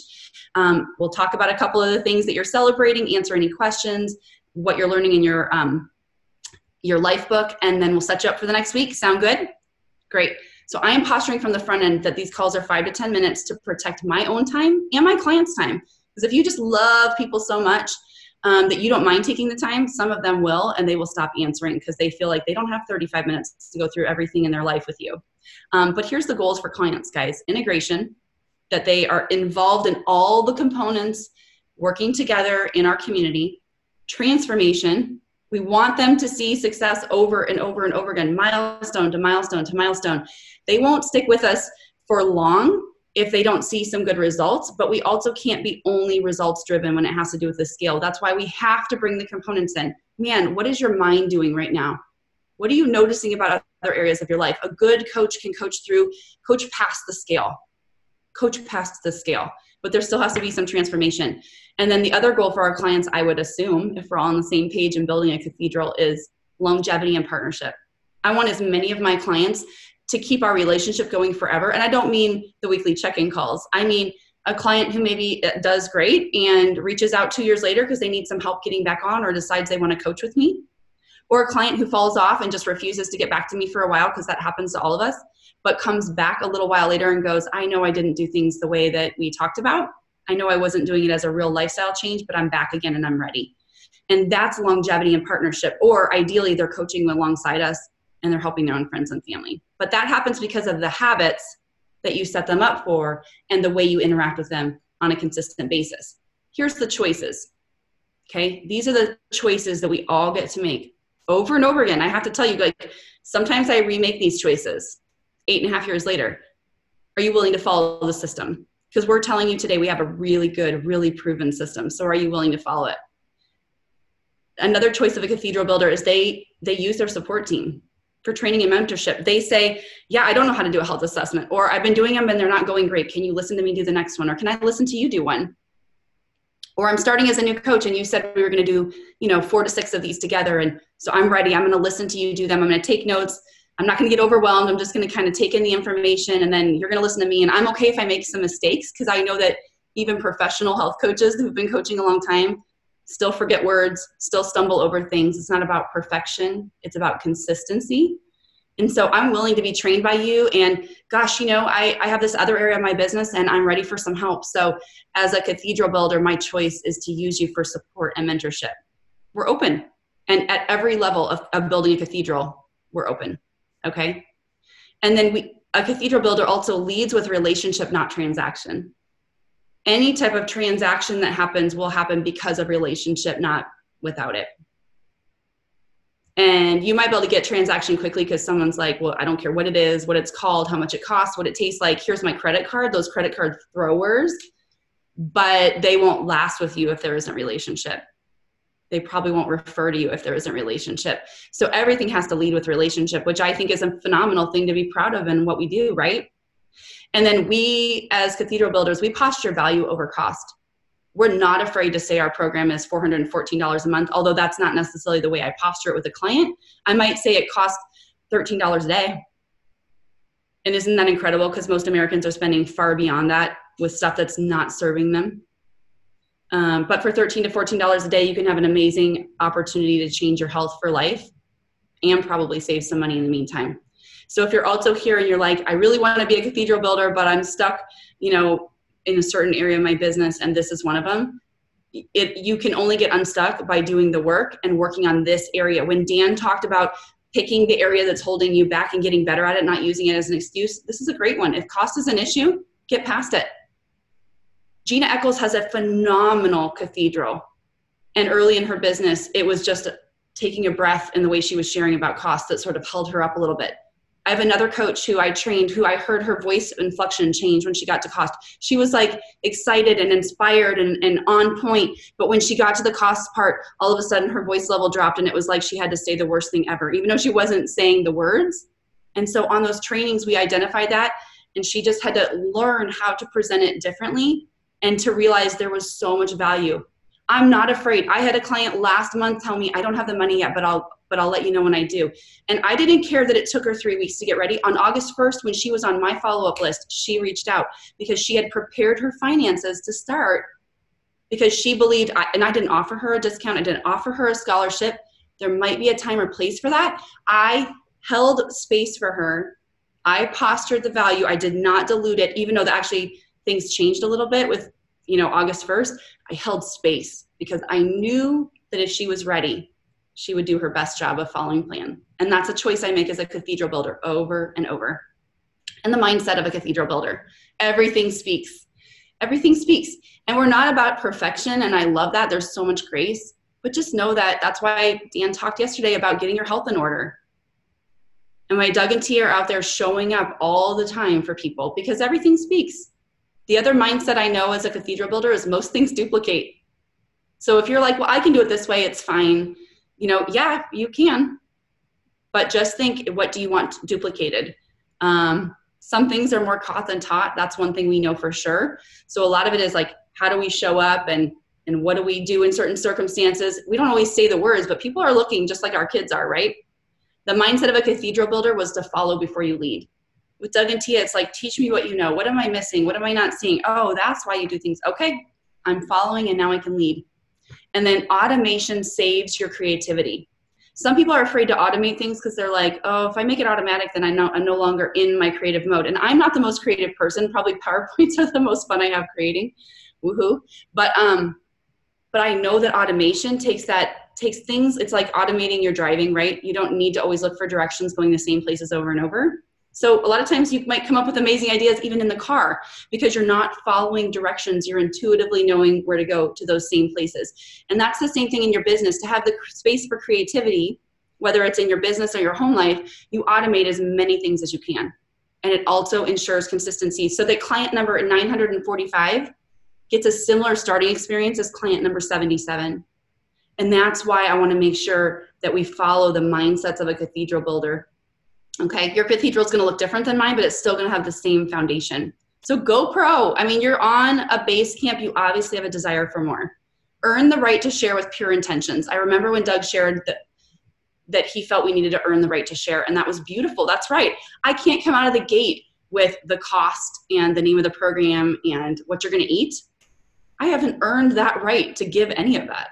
Um, we'll talk about a couple of the things that you're celebrating, answer any questions, what you're learning in your um, your life book, and then we'll set you up for the next week. Sound good? Great. So I am posturing from the front end that these calls are five to 10 minutes to protect my own time and my client's time. Because if you just love people so much um, that you don't mind taking the time, some of them will, and they will stop answering because they feel like they don't have 35 minutes to go through everything in their life with you. Um, but here's the goals for clients, guys integration, that they are involved in all the components working together in our community, transformation. We want them to see success over and over and over again, milestone to milestone to milestone. They won't stick with us for long if they don't see some good results, but we also can't be only results driven when it has to do with the scale. That's why we have to bring the components in. Man, what is your mind doing right now? What are you noticing about other areas of your life? A good coach can coach through, coach past the scale, coach past the scale, but there still has to be some transformation. And then the other goal for our clients, I would assume, if we're all on the same page and building a cathedral, is longevity and partnership. I want as many of my clients to keep our relationship going forever. And I don't mean the weekly check in calls. I mean a client who maybe uh, does great and reaches out two years later because they need some help getting back on or decides they want to coach with me. Or a client who falls off and just refuses to get back to me for a while because that happens to all of us, but comes back a little while later and goes, I know I didn't do things the way that we talked about. I know I wasn't doing it as a real lifestyle change, but I'm back again and I'm ready. And that's longevity and partnership. Or ideally, they're coaching alongside us and they're helping their own friends and family. But that happens because of the habits that you set them up for and the way you interact with them on a consistent basis. Here's the choices. Okay, these are the choices that we all get to make over and over again. I have to tell you, like, sometimes I remake these choices eight and a half years later. Are you willing to follow the system? Because we're telling you today we have a really good, really proven system. So are you willing to follow it? Another choice of a cathedral builder is they they use their support team for training and mentorship. They say, Yeah, I don't know how to do a health assessment, or I've been doing them and they're not going great. Can you listen to me do the next one? Or can I listen to you do one? Or I'm starting as a new coach and you said we were going to do, you know, four to six of these together. And so I'm ready. I'm going to listen to you do them. I'm going to take notes. I'm not going to get overwhelmed. I'm just going to kind of take in the information and then you're going to listen to me. And I'm okay if I make some mistakes because I know that even professional health coaches who've been coaching a long time still forget words, still stumble over things. It's not about perfection, it's about consistency. And so I'm willing to be trained by you. And gosh, you know, I, I have this other area of my business and I'm ready for some help. So, as a cathedral builder, my choice is to use you for support and mentorship. We're open. And at every level of, of building a cathedral, we're open. Okay. And then we, a cathedral builder also leads with relationship, not transaction any type of transaction that happens will happen because of relationship, not without it. And you might be able to get transaction quickly because someone's like, well, I don't care what it is, what it's called, how much it costs, what it tastes like. Here's my credit card, those credit card throwers, but they won't last with you if there isn't relationship. They probably won't refer to you if there isn't relationship. So everything has to lead with relationship, which I think is a phenomenal thing to be proud of in what we do, right? And then we, as cathedral builders, we posture value over cost. We're not afraid to say our program is $414 a month, although that's not necessarily the way I posture it with a client. I might say it costs $13 a day. And isn't that incredible? Because most Americans are spending far beyond that with stuff that's not serving them. Um, but for 13 to $14 a day, you can have an amazing opportunity to change your health for life and probably save some money in the meantime. So if you're also here and you're like, I really want to be a cathedral builder, but I'm stuck, you know, in a certain area of my business, and this is one of them. It, you can only get unstuck by doing the work and working on this area. When Dan talked about picking the area that's holding you back and getting better at it, not using it as an excuse, this is a great one. If cost is an issue, get past it. Gina Eccles has a phenomenal cathedral And early in her business, it was just taking a breath in the way she was sharing about cost that sort of held her up a little bit. I have another coach who I trained who I heard her voice inflection change when she got to cost. She was like excited and inspired and, and on point. But when she got to the cost part, all of a sudden her voice level dropped and it was like she had to say the worst thing ever, even though she wasn't saying the words. And so on those trainings, we identified that and she just had to learn how to present it differently and to realize there was so much value. I'm not afraid. I had a client last month tell me I don't have the money yet, but I'll but I'll let you know when I do. And I didn't care that it took her 3 weeks to get ready. On August 1st when she was on my follow-up list, she reached out because she had prepared her finances to start because she believed I, and I didn't offer her a discount, I didn't offer her a scholarship. There might be a time or place for that. I held space for her. I postured the value. I did not dilute it even though the actually things changed a little bit with you know august 1st i held space because i knew that if she was ready she would do her best job of following plan. And that's a choice i make as a cathedral builder over and over. And the mindset of a cathedral builder everything speaks. Everything speaks. And we're not about perfection and i love that. There's so much grace. But just know that that's why dan talked yesterday about getting your health in order. And my doug and t are out there showing up all the time for people because everything speaks. The other mindset I know as a cathedral builder is most things duplicate. So if you're like, well, I can do it this way, it's fine. You know, yeah, you can. But just think, what do you want duplicated? Um, some things are more caught than taught. That's one thing we know for sure. So a lot of it is like, how do we show up and and what do we do in certain circumstances? We don't always say the words, but people are looking just like our kids are, right? The mindset of a cathedral builder was to follow before you lead with Doug and Tia, it's like, teach me what you know. What am I missing? What am I not seeing? Oh, that's why you do things. Okay, I'm following and now I can lead. And then automation saves your creativity. Some people are afraid to automate things because they're like, oh, if I make it automatic, then I'm no, I'm no longer in my creative mode. And I'm not the most creative person. Probably (laughs) PowerPoints are the most fun I have creating. Woohoo. But um, but I know that automation takes that takes things, it's like automating your driving, right? You don't need to always look for directions going the same places over and over so a lot of times you might come up with amazing ideas even in the car because you're not following directions. You're intuitively knowing where to go to those same places. And that's the same thing in your business to have the space for creativity, whether it's in your business or your home life, you automate as many things as you can. And it also ensures consistency. So that client number 945 gets a similar starting experience as client number 77. And that's why I want to make sure that we follow the mindsets of a cathedral builder Okay, your cathedral is going to look different than mine, but it's still going to have the same foundation. So go pro. I mean, you're on a base camp, you obviously have a desire for more. Earn the right to share with pure intentions. I remember when Doug shared that that he felt we needed to earn the right to share and that was beautiful. That's right. I can't come out of the gate with the cost and the name of the program and what you're going to eat. I haven't earned that right to give any of that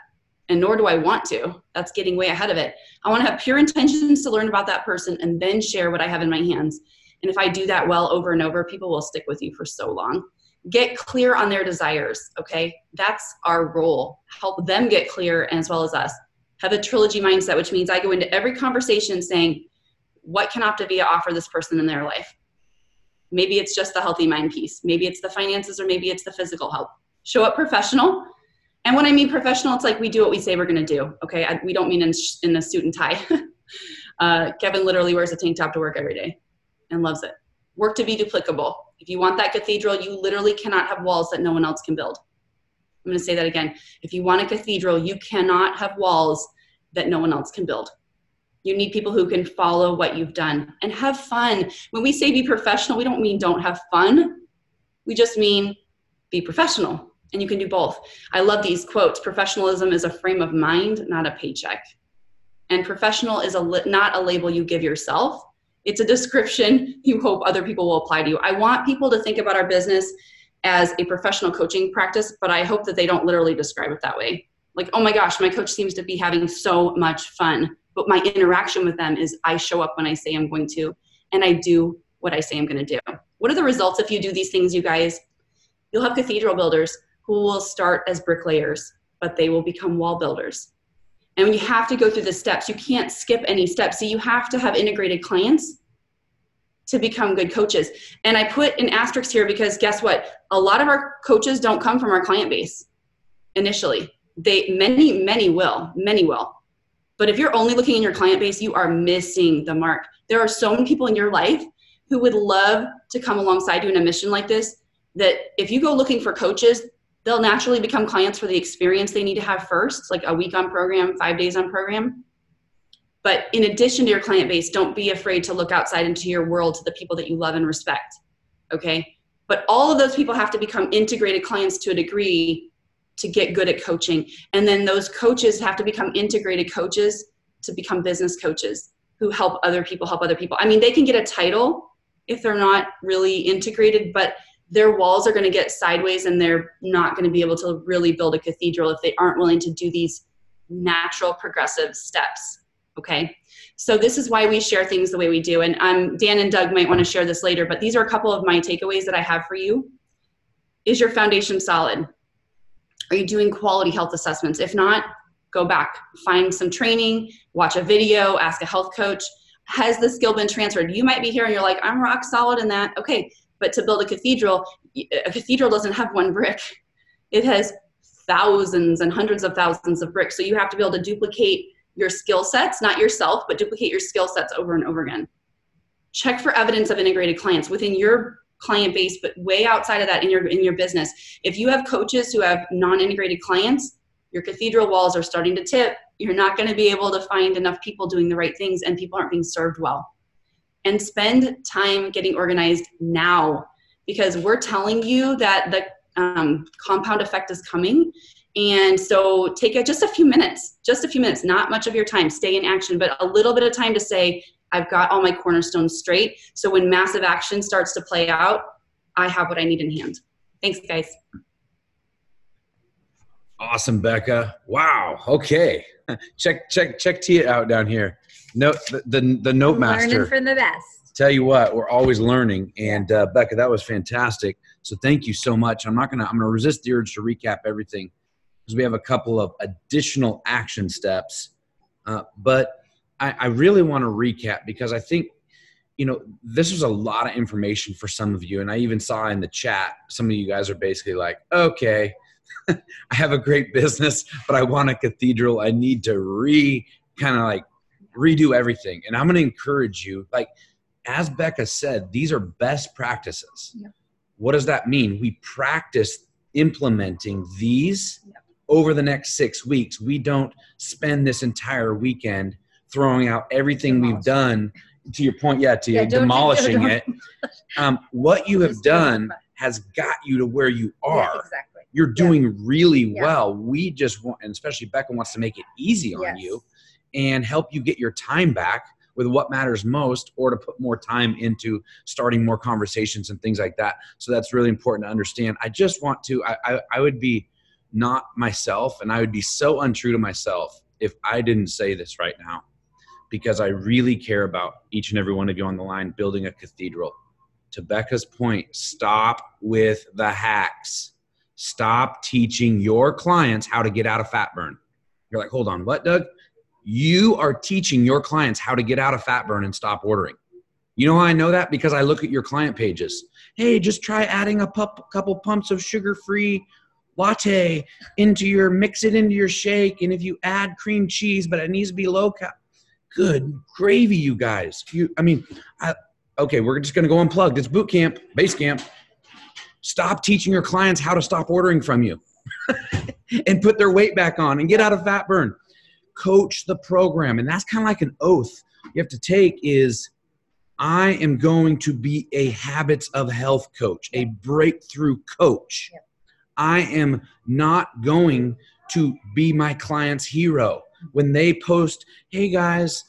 and nor do I want to. That's getting way ahead of it. I want to have pure intentions to learn about that person and then share what I have in my hands. And if I do that well over and over, people will stick with you for so long. Get clear on their desires, okay? That's our role. Help them get clear as well as us. Have a trilogy mindset, which means I go into every conversation saying, what can Optavia offer this person in their life? Maybe it's just the healthy mind piece. Maybe it's the finances or maybe it's the physical help. Show up professional and when I mean professional, it's like we do what we say we're going to do. Okay, I, we don't mean in, in a suit and tie. (laughs) uh, Kevin literally wears a tank top to work every day and loves it. Work to be duplicable. If you want that cathedral, you literally cannot have walls that no one else can build. I'm going to say that again. If you want a cathedral, you cannot have walls that no one else can build. You need people who can follow what you've done and have fun. When we say be professional, we don't mean don't have fun. We just mean be professional and you can do both. I love these quotes. Professionalism is a frame of mind, not a paycheck. And professional is a li- not a label you give yourself. It's a description (laughs) you hope other people will apply to you. I want people to think about our business as a professional coaching practice, but I hope that they don't literally describe it that way. Like, oh my gosh, my coach seems to be having so much fun. But my interaction with them is I show up when I say I'm going to, and I do what I say I'm going to do. What are the results if you do these things, you guys? You'll have cathedral builders who will start as bricklayers, but they will become wall builders. And you have to go through the steps. You can't skip any steps. So you have to have integrated clients to become good coaches. And I put an asterisk here because guess what? A lot of our coaches don't come from our client base initially. They many many will, many will. But if you're only looking in your client base, you are missing the mark. There are so many people in your life who would love to come alongside you in a mission like this that if you go looking for coaches, they'll naturally become clients for the experience they need to have first, like a week on program, 5 days on program. But in addition to your client base, don't be afraid to look outside into your world to the people that you love and respect. Okay? But all of those people have to become integrated clients to a degree to get good at coaching. And then those coaches have to become integrated coaches to become business coaches who help other people help other people. I mean, they can get a title if they're not really integrated, but their walls are going to get sideways and they're not going to be able to really build a cathedral if they aren't willing to do these natural progressive steps. Okay. So this is why we share things the way we do. And um, Dan and Doug might want to share this later, but these are a couple of my takeaways that I have for you. Is your foundation solid? Are you doing quality health assessments? If not, go back, find some training, watch a video, ask a health coach. Has the skill been transferred? You might be here and you're like, I'm rock solid in that. Okay, but to build a cathedral, a cathedral doesn't have one brick. It has thousands and hundreds of thousands of bricks. So you have to be able to duplicate your skill sets, not yourself, but duplicate your skill sets over and over again. Check for evidence of integrated clients within your client base, but way outside of that in your in your business. If you have coaches who have non-integrated clients, your cathedral walls are starting to tip. You're not going to be able to find enough people doing the right things, and people aren't being served well. And spend time getting organized now, because we're telling you that the um, compound effect is coming. And so take a, just a few minutes, just a few minutes, not much of your time, stay in action, but a little bit of time to say, I've got all my cornerstones straight. So when massive action starts to play out, I have what I need in hand. Thanks, guys. Awesome, Becca. Wow. Okay. (laughs) Check check check Tia out down here. Note the the, the note master. Learning from the best. Tell you what, we're always learning. And uh, Becca, that was fantastic. So thank you so much. I'm not gonna I'm gonna resist the urge to recap everything because we have a couple of additional action steps. Uh, but I, I really want to recap because I think you know this was a lot of information for some of you and i even saw in the chat some of you guys are basically like okay (laughs) i have a great business but i want a cathedral i need to re kind of like redo everything. And i'm going to encourage you like as becca said these are best practices. What does that mean? We practice implementing these over the next six weeks. We don't spend this entire weekend throwing out everything we've done. To your point yeah to yeah, demolishing don't, it. (laughs) um, what you have done has got you to where you are. yeah, exactly. You're doing yeah. really well. We just want and especially becca wants to make it easy on yes. you and help you get your time back with what matters most or to put more time into starting more conversations and things like that so that's really important to understand i just want to i, I, I would be not myself and i would be so untrue to myself if i didn't say this right now because I really care about each and every one of you on the line building a cathedral. To Becca's point, stop with the hacks. Stop teaching your clients how to get out of fat burn. You're like, hold on, what, Doug? You are teaching your clients how to get out of fat burn and stop ordering. You know how I know that? Because I look at your client pages. Hey, just try adding a pup, couple pumps of sugar free latte into your, mix it into your shake. And if you add cream cheese, but it needs to be low cal good gravy, you guys. You, I mean, I, okay, we're just going to go unplugged. It's boot camp, base camp. Stop teaching your clients how to stop ordering from you (laughs) and put their weight back on and get out of fat burn. Coach the program. And that's kind of like an oath you have to take is I am going to be a habits of health coach, a breakthrough coach. I am not going to be my client's hero when they post, hey guys,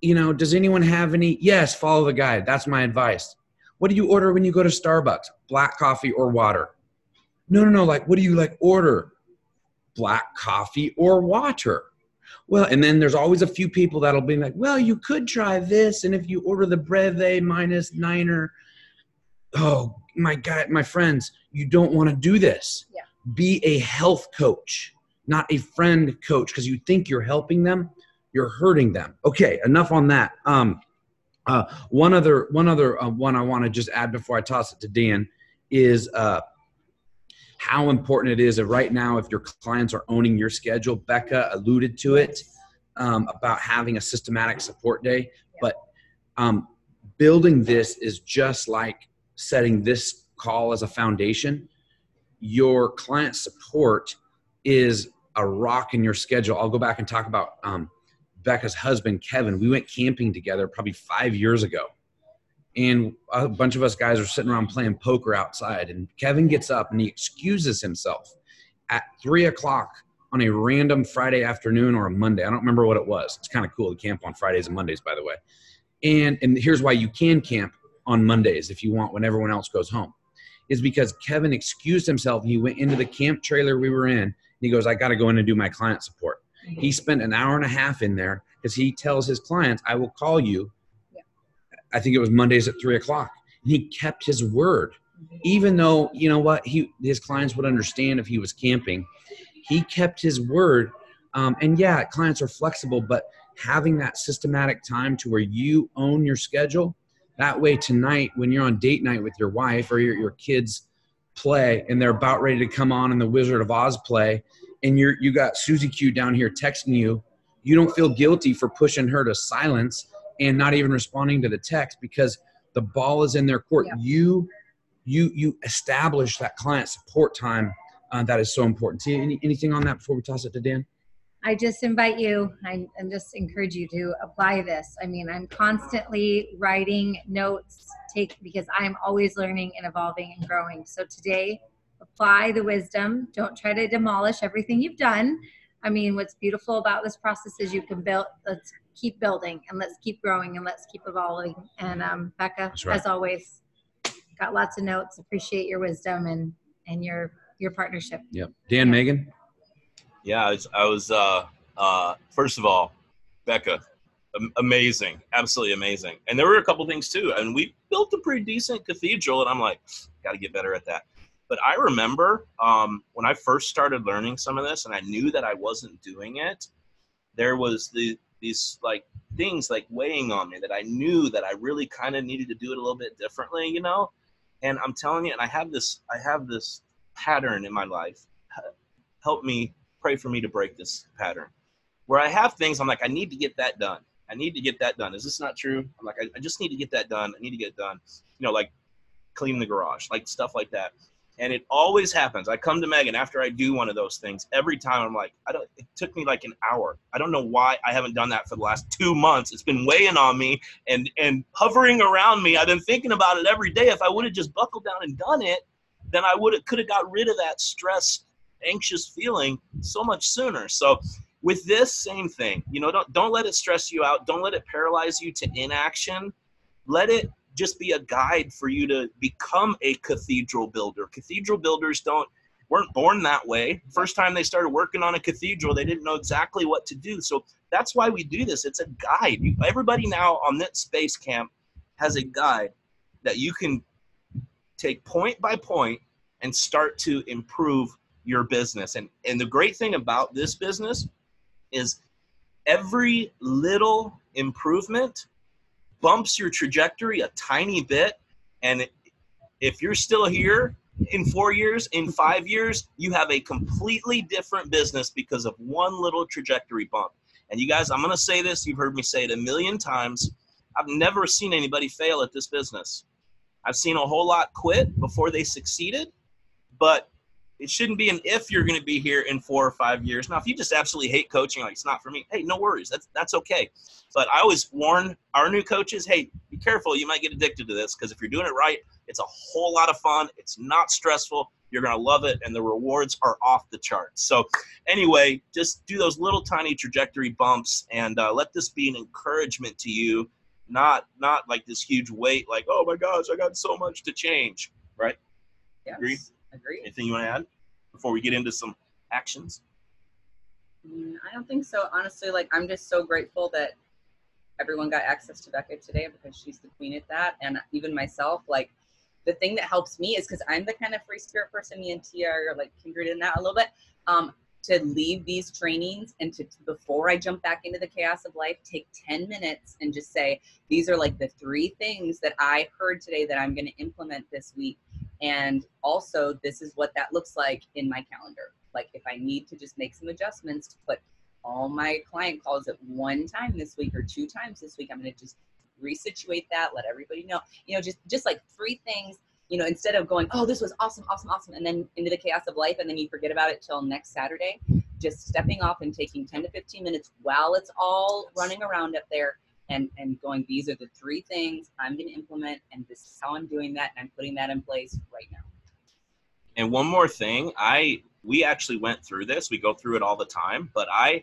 you know, does anyone have any? Yes, follow the guide. That's my advice. What do you order when you go to Starbucks? Black coffee or water? No, no, no. Like, what do you like order? Black coffee or water? Well, and then there's always a few people that'll be like, well, you could try this. And if you order the Breve minus niner, oh my God, my friends, you don't want to do this. Yeah. Be a health coach not a friend coach because you think you're helping them you're hurting them okay enough on that um, uh, one other one other uh, one i want to just add before i toss it to dan is uh, how important it is that right now, if your clients are owning your schedule, Becca alluded to it um, about having a systematic support day. But um, building this is just like setting this call as a foundation. Your client support is a rock in your schedule. I'll go back and talk about um, Becca's husband, Kevin. We went camping together probably five years ago. And a bunch of us guys are sitting around playing poker outside. And Kevin gets up and he excuses himself at three o'clock on a random Friday afternoon or a Monday. I don't remember what it was. It's kind of cool to camp on Fridays and Mondays, by the way. And and here's why you can camp on Mondays if you want when everyone else goes home. Is because Kevin excused himself. He went into the camp trailer we were in. And he goes, I got to go in and do my client support. He mm-hmm. spent an hour and a half in there because he tells his clients, I will call you. I think it was Mondays at three o'clock. And He kept his word, even though you know what he his clients would understand if he was camping he kept his word. Um, and yeah, clients are flexible, but having that systematic time to where you own your schedule, that way tonight when you're on date night with your wife or your, your kids play and they're about ready to come on in the Wizard of Oz play, and you're you got Susie Q down here texting you, you don't feel guilty for pushing her to silence and not even responding to the text because the ball is in their court. Yeah. You you you establish that client support time uh, that is so important. See any, anything on that before we toss it to Dan? I just invite you I, and just encourage you to apply this. I mean, I'm constantly writing notes, take because I'm always learning and evolving and growing. So today, apply the wisdom. Don't try to demolish everything you've done. I mean, what's beautiful about this process is you can build. Let's keep building and let's keep growing and let's keep evolving. And um, Becca, right. as always, got lots of notes. Appreciate your wisdom and and your your partnership. Yep. Dan, yeah. Megan. Yeah, I was, I was uh, uh, first of all, Becca, amazing, absolutely amazing. And there were a couple things too. And we built a pretty decent cathedral, and I'm like, got to get better at that. But I remember um, when I first started learning some of this, and I knew that I wasn't doing it. There was the these like things like weighing on me that I knew that I really kind of needed to do it a little bit differently, you know. And I'm telling you, and I have this, I have this pattern in my life. Help me, pray for me to break this pattern. Where I have things, I'm like, I need to get that done. I need to get that done. Is this not true? I'm like, I, I just need to get that done. I need to get it done. You know, like clean the garage, like stuff like that. And it always happens. I come to Megan after I do one of those things. Every time I'm like, I don't. It took me like an hour. I don't know why I haven't done that for the last two months. It's been weighing on me and and hovering around me. I've been thinking about it every day. If I would have just buckled down and done it, then I would have could have got rid of that stress, anxious feeling so much sooner. So with this same thing, you know, don't don't let it stress you out. Don't let it paralyze you to inaction. Let it just be a guide for you to become a cathedral builder. Cathedral builders don't weren't born that way. First time they started working on a cathedral, they didn't know exactly what to do. So that's why we do this. It's a guide. Everybody now on this base camp has a guide that you can take point by point and start to improve your business. And and the great thing about this business is every little improvement bumps your trajectory a tiny bit and if you're still here in 4 years, in (laughs) 5 years, you have a completely different business because of one little trajectory bump. And you guys, I'm going to say this, you've heard me say it a million times. I've never seen anybody fail at this business. I've seen a whole lot quit before they succeeded, but it shouldn't be an if you're going to be here in four or five years. Now, if you just absolutely hate coaching, like it's not for me, hey, no worries. That's that's okay. But I always warn our new coaches, hey, be careful. You might get addicted to this because if you're doing it right, it's a whole lot of fun. It's not stressful. You're going to love it, and the rewards are off the charts. So, anyway, just do those little tiny trajectory bumps, and uh, let this be an encouragement to you not not like this huge weight like oh my gosh i got so much to change right yes, agree agree anything you want to add before we get into some actions mm, i don't think so honestly like i'm just so grateful that everyone got access to becca today because she's the queen at that and even myself like the thing that helps me is because i'm the kind of free spirit person me and tia are like kindred in that a little bit um to leave these trainings and to before I jump back into the chaos of life, take 10 minutes and just say, these are like the three things that I heard today that I'm going to implement this week. And also, this is what that looks like in my calendar. Like if I need to just make some adjustments to put all my client calls at one time this week or two times this week, I'm going to just resituate that, let everybody know, you know, just just like three things, you know, instead of going, oh, this was awesome, awesome, awesome, and then into the chaos of life, and then you forget about it till next Saturday. Just stepping off and taking 10 to 15 minutes while it's all running around up there and and going these are the three things i'm going to implement and this is how i'm doing that and i'm putting that in place right now and one more thing i we actually went through this we go through it all the time but i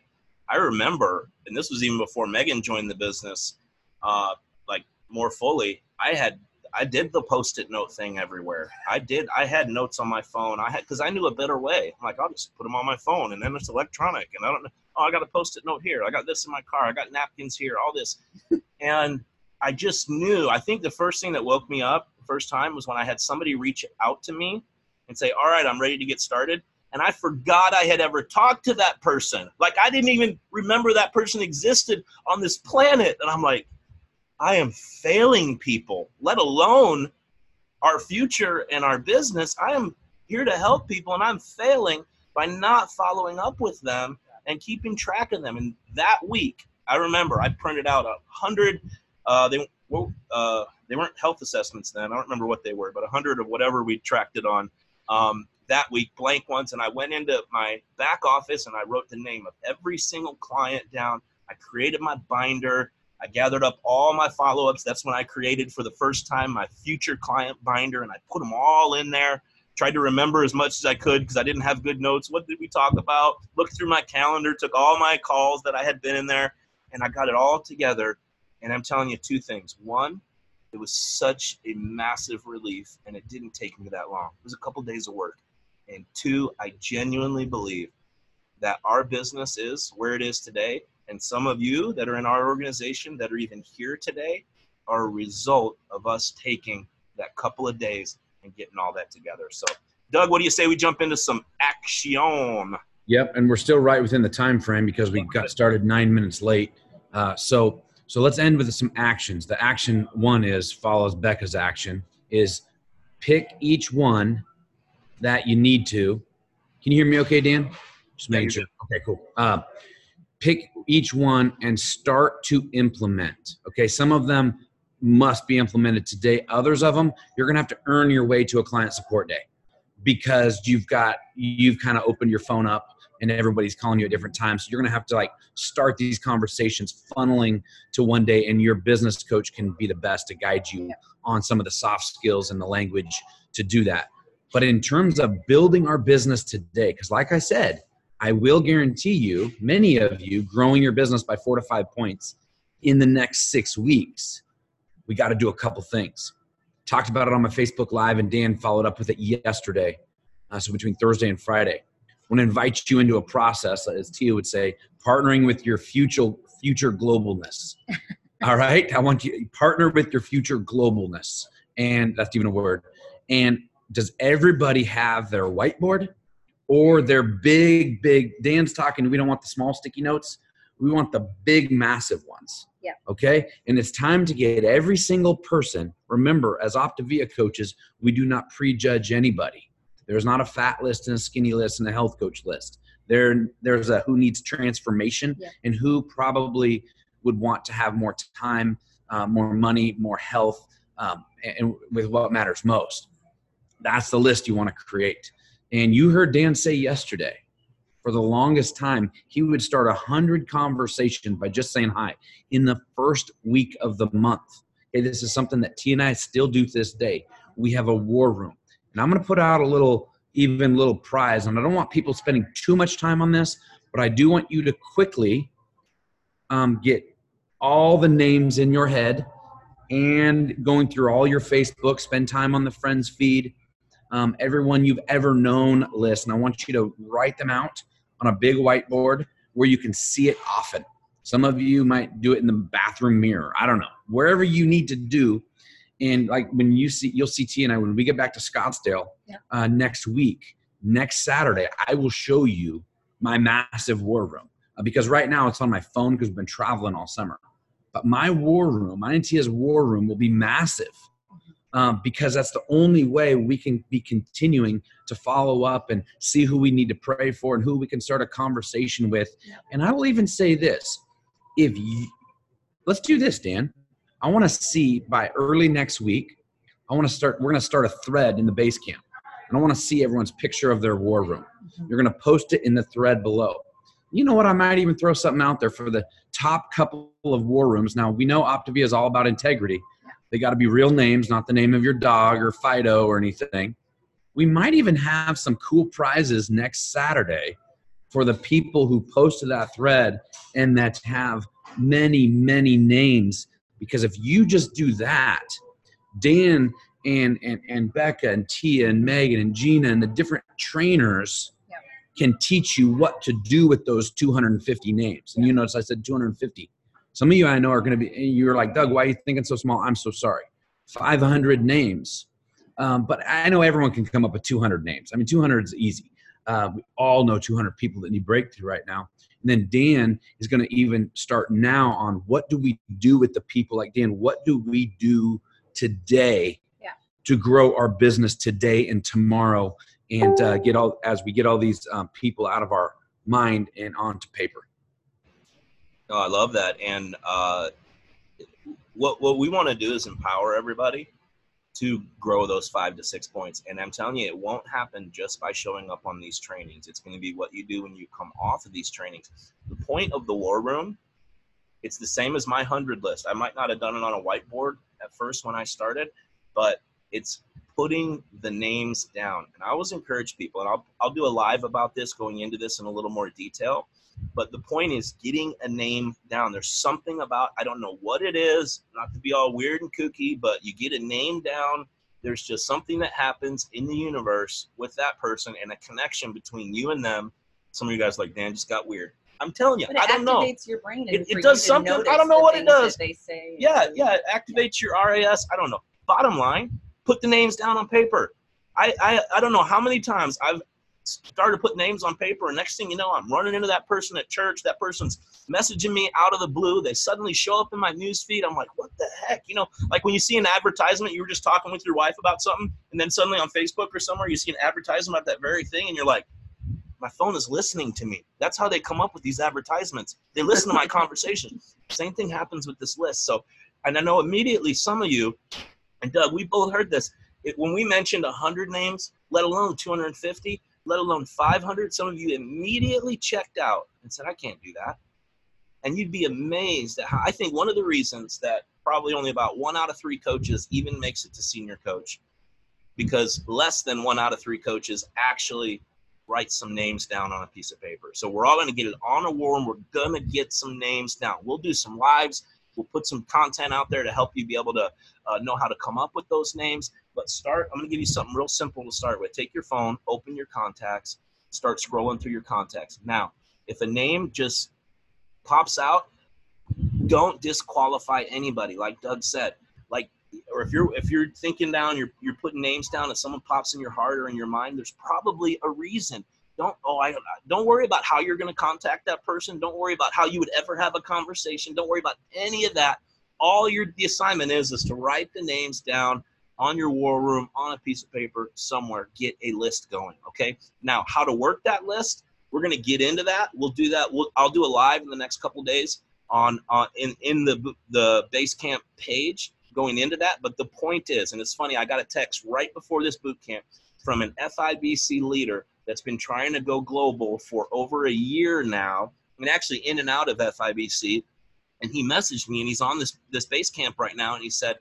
i remember and this was even before megan joined the business uh like more fully i had I did the post-it note thing everywhere. I did. I had notes on my phone. I had because I knew a better way. I'm like, I'll just put them on my phone, and then it's electronic, and I don't know. Oh, I got a post-it note here. I got this in my car. I got napkins here. All this, (laughs) and I just knew. I think the first thing that woke me up first time was when I had somebody reach out to me and say, "All right, I'm ready to get started." And I forgot I had ever talked to that person. Like I didn't even remember that person existed on this planet. And I'm like, I am failing people, let alone our future and our business. I am here to help people, and I'm failing by not following up with them and keeping track of them. And that week, I remember I printed out a hundred. Uh, they well, uh, they weren't health assessments then. I don't remember what they were, but a hundred of whatever we tracked it on um, that week, blank ones. And I went into my back office and I wrote the name of every single client down. I created my binder. I gathered up all my follow ups. That's when I created for the first time my future client binder, and I put them all in there. Tried to remember as much as I could because I didn't have good notes. What did we talk about? Looked through my calendar, took all my calls that I had been in there, and I got it all together. And I'm telling you two things. One, it was such a massive relief, and it didn't take me that long. It was a couple days of work. And two, I genuinely believe that our business is where it is today and some of you that are in our organization that are even here today are a result of us taking that couple of days and getting all that together. So, Doug, what do you say we jump into some action? Yep, and we're still right within the time frame because we got started nine minutes late. Uh, so, so let's end with some actions. The action one is follows Becca's action is pick each one that you need to. Can you hear me? Okay, Dan. Just making sure. Okay, cool. Uh, pick each one and start to implement. Okay, some of them must be implemented today. Others of them, you're gonna have to earn your way to a client support day because you've got you've kind of opened your phone up and everybody's calling you at different times. So you're gonna have to like start these conversations funneling to one day, and your business coach can be the best to guide you on some of the soft skills and the language to do that. But in terms of building our business today, because like I said, I will guarantee you, many of you, growing your business by four to five points in the next six weeks. We got to do a couple things. Talked about it on my Facebook Live, and Dan followed up with it yesterday. Uh, so between Thursday and Friday, I want to invite you into a process, as Tia would say, partnering with your future future globalness. (laughs) All right, I want you to partner with your future globalness, and that's even a word. And does everybody have their whiteboard? or they're big, big. Dan's talking, we don't want the small sticky notes. We want the big, massive ones. Yeah. Okay. And it's time to get every single person. Remember, as Optavia coaches, we do not prejudge anybody. There's not a fat list and a skinny list and a health coach list. There, there's a who needs transformation yeah. and who probably would want to have more time, uh, more money, more health, um, and with what matters most. That's the list you want to create. And you heard Dan say yesterday, for the longest time, he would start a hundred conversations by just saying hi in the first week of the month. Okay, this is something that T and I still do to this day. We have a war room, and I'm going to put out a little, even little prize. And I don't want people spending too much time on this, but I do want you to quickly um, get all the names in your head and going through all your Facebook. Spend time on the friends feed um, everyone you've ever known list, and I want you to write them out on a big whiteboard where you can see it often. Some of you might do it in the bathroom mirror. I don't know. Wherever you need to do. And like when you see, you'll see T and I when we get back to Scottsdale yeah. uh, next week, next Saturday, I will show you my massive war room uh, because right now it's on my phone because we've been traveling all summer. But my war room, my Tia's war room will be massive um, because that's the only way we can be continuing to follow up and see who we need to pray for and who we can start a conversation with. And I will even say this if you, let's do this, Dan. I want to see by early next week, I want to start, we're going to start a thread in the base camp. And I want to see everyone's picture of their war room. Mm-hmm. You're going to post it in the thread below. You know what? I might even throw something out there for the top couple of war rooms. Now, we know Optavia is all about integrity. They got to be real names, not the name of your dog or Fido or anything. We might even have some cool prizes next Saturday for the people who posted that thread and that have many, many names. Because if you just do that, Dan and, and, and Becca and Tia and Megan and Gina and the different trainers yep. can teach you what to do with those 250 names. And you notice I said 250. Some of you I know are going to be, you're like, Doug, why are you thinking so small? I'm so sorry. 500 names. Um, but I know everyone can come up with 200 names. I mean, 200 is easy. Uh, we all know 200 people that need breakthrough right now. And then Dan is going to even start now on what do we do with the people like Dan? What do we do today yeah. to grow our business today and tomorrow and uh, get all as we get all these um, people out of our mind and onto paper. No, I love that. And uh, what what we want to do is empower everybody to grow those five to six points. And I'm telling you, it won't happen just by showing up on these trainings. It's going to be what you do when you come off of these trainings. The point of the war room, it's the same as my hundred list. I might not have done it on a whiteboard at first when I started, but it's putting the names down. And I always encourage people, and I'll I'll do a live about this going into this in a little more detail but the point is getting a name down. There's something about, I don't know what it is, not to be all weird and kooky, but you get a name down. There's just something that happens in the universe with that person and a connection between you and them. Some of you guys like, Dan just got weird. I'm telling you, I don't know. It activates your brain. It, it does something. I don't know what it does. They say. Yeah, yeah. It activates your RAS. I don't know. Bottom line, put the names down on paper. I, I, I don't know how many times I've started putting names on paper, and next thing you know, I'm running into that person at church. That person's messaging me out of the blue. They suddenly show up in my news feed. I'm like, what the heck? You know, like when you see an advertisement, you were just talking with your wife about something, and then suddenly on Facebook or somewhere, you see an advertisement about that very thing, and you're like, my phone is listening to me. That's how they come up with these advertisements. They listen to my (laughs) conversation. Same thing happens with this list. So, and I know immediately some of you, and Doug, we both heard this. It, when we mentioned 100 names, let alone 250, let alone 500. Some of you immediately checked out and said, I can't do that. And you'd be amazed at how I think one of the reasons that probably only about one out of three coaches even makes it to senior coach because less than one out of three coaches actually write some names down on a piece of paper. So we're all going to get it on a war and we're going to get some names down. We'll do some lives. We'll put some content out there to help you be able to uh, know how to come up with those names. But start, I'm going to give you something real simple to start with. Take your phone, open your contacts, start scrolling through your contacts. Now, if a name just pops out, don't disqualify anybody. Like Doug said, like, or if you're if you're thinking down, you're you're putting names down, and someone pops in your heart or in your mind, there's probably a reason. Don't oh I don't worry about how you're going to contact that person. Don't worry about how you would ever have a conversation. Don't worry about any of that. All your the assignment is is to write the names down on your war room on a piece of paper somewhere. Get a list going. Okay. Now, how to work that list? We're going to get into that. We'll do that. We'll, I'll do a live in the next couple days on on in in the the base camp page going into that. But the point is, and it's funny, I got a text right before this boot camp from an FIBC leader that's been trying to go global for over a year now, and actually in and out of FIBC. And he messaged me, and he's on this this base camp right now, and he said,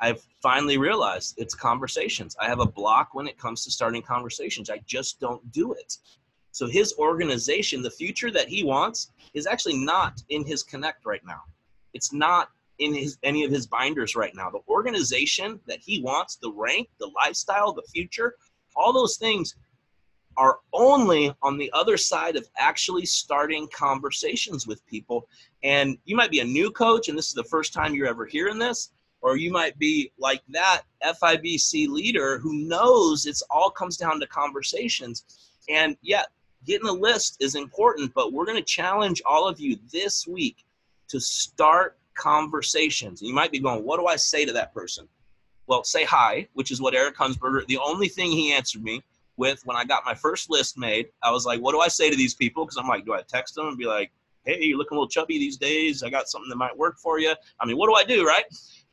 I've finally realized it's conversations. I have a block when it comes to starting conversations. I just don't do it. So his organization, the future that he wants, is actually not in his connect right now. It's not in his any of his binders right now. The organization that he wants, the rank, the lifestyle, the future, all those things are only on the other side of actually starting conversations with people. And you might be a new coach and this is the first time you're ever hearing this or you might be like that FIBC leader who knows it's all comes down to conversations. And yeah, getting a list is important, but we're going to challenge all of you this week to start conversations. You might be going, what do I say to that person? well, say hi, which is what Eric Hunsberger, the only thing he answered me with when I got my first list made, I was like, what do I say to these people? Because I'm like, do I text them and be like, hey, you're looking a little chubby these days. I got something that might work for you. I mean, what do I do, right?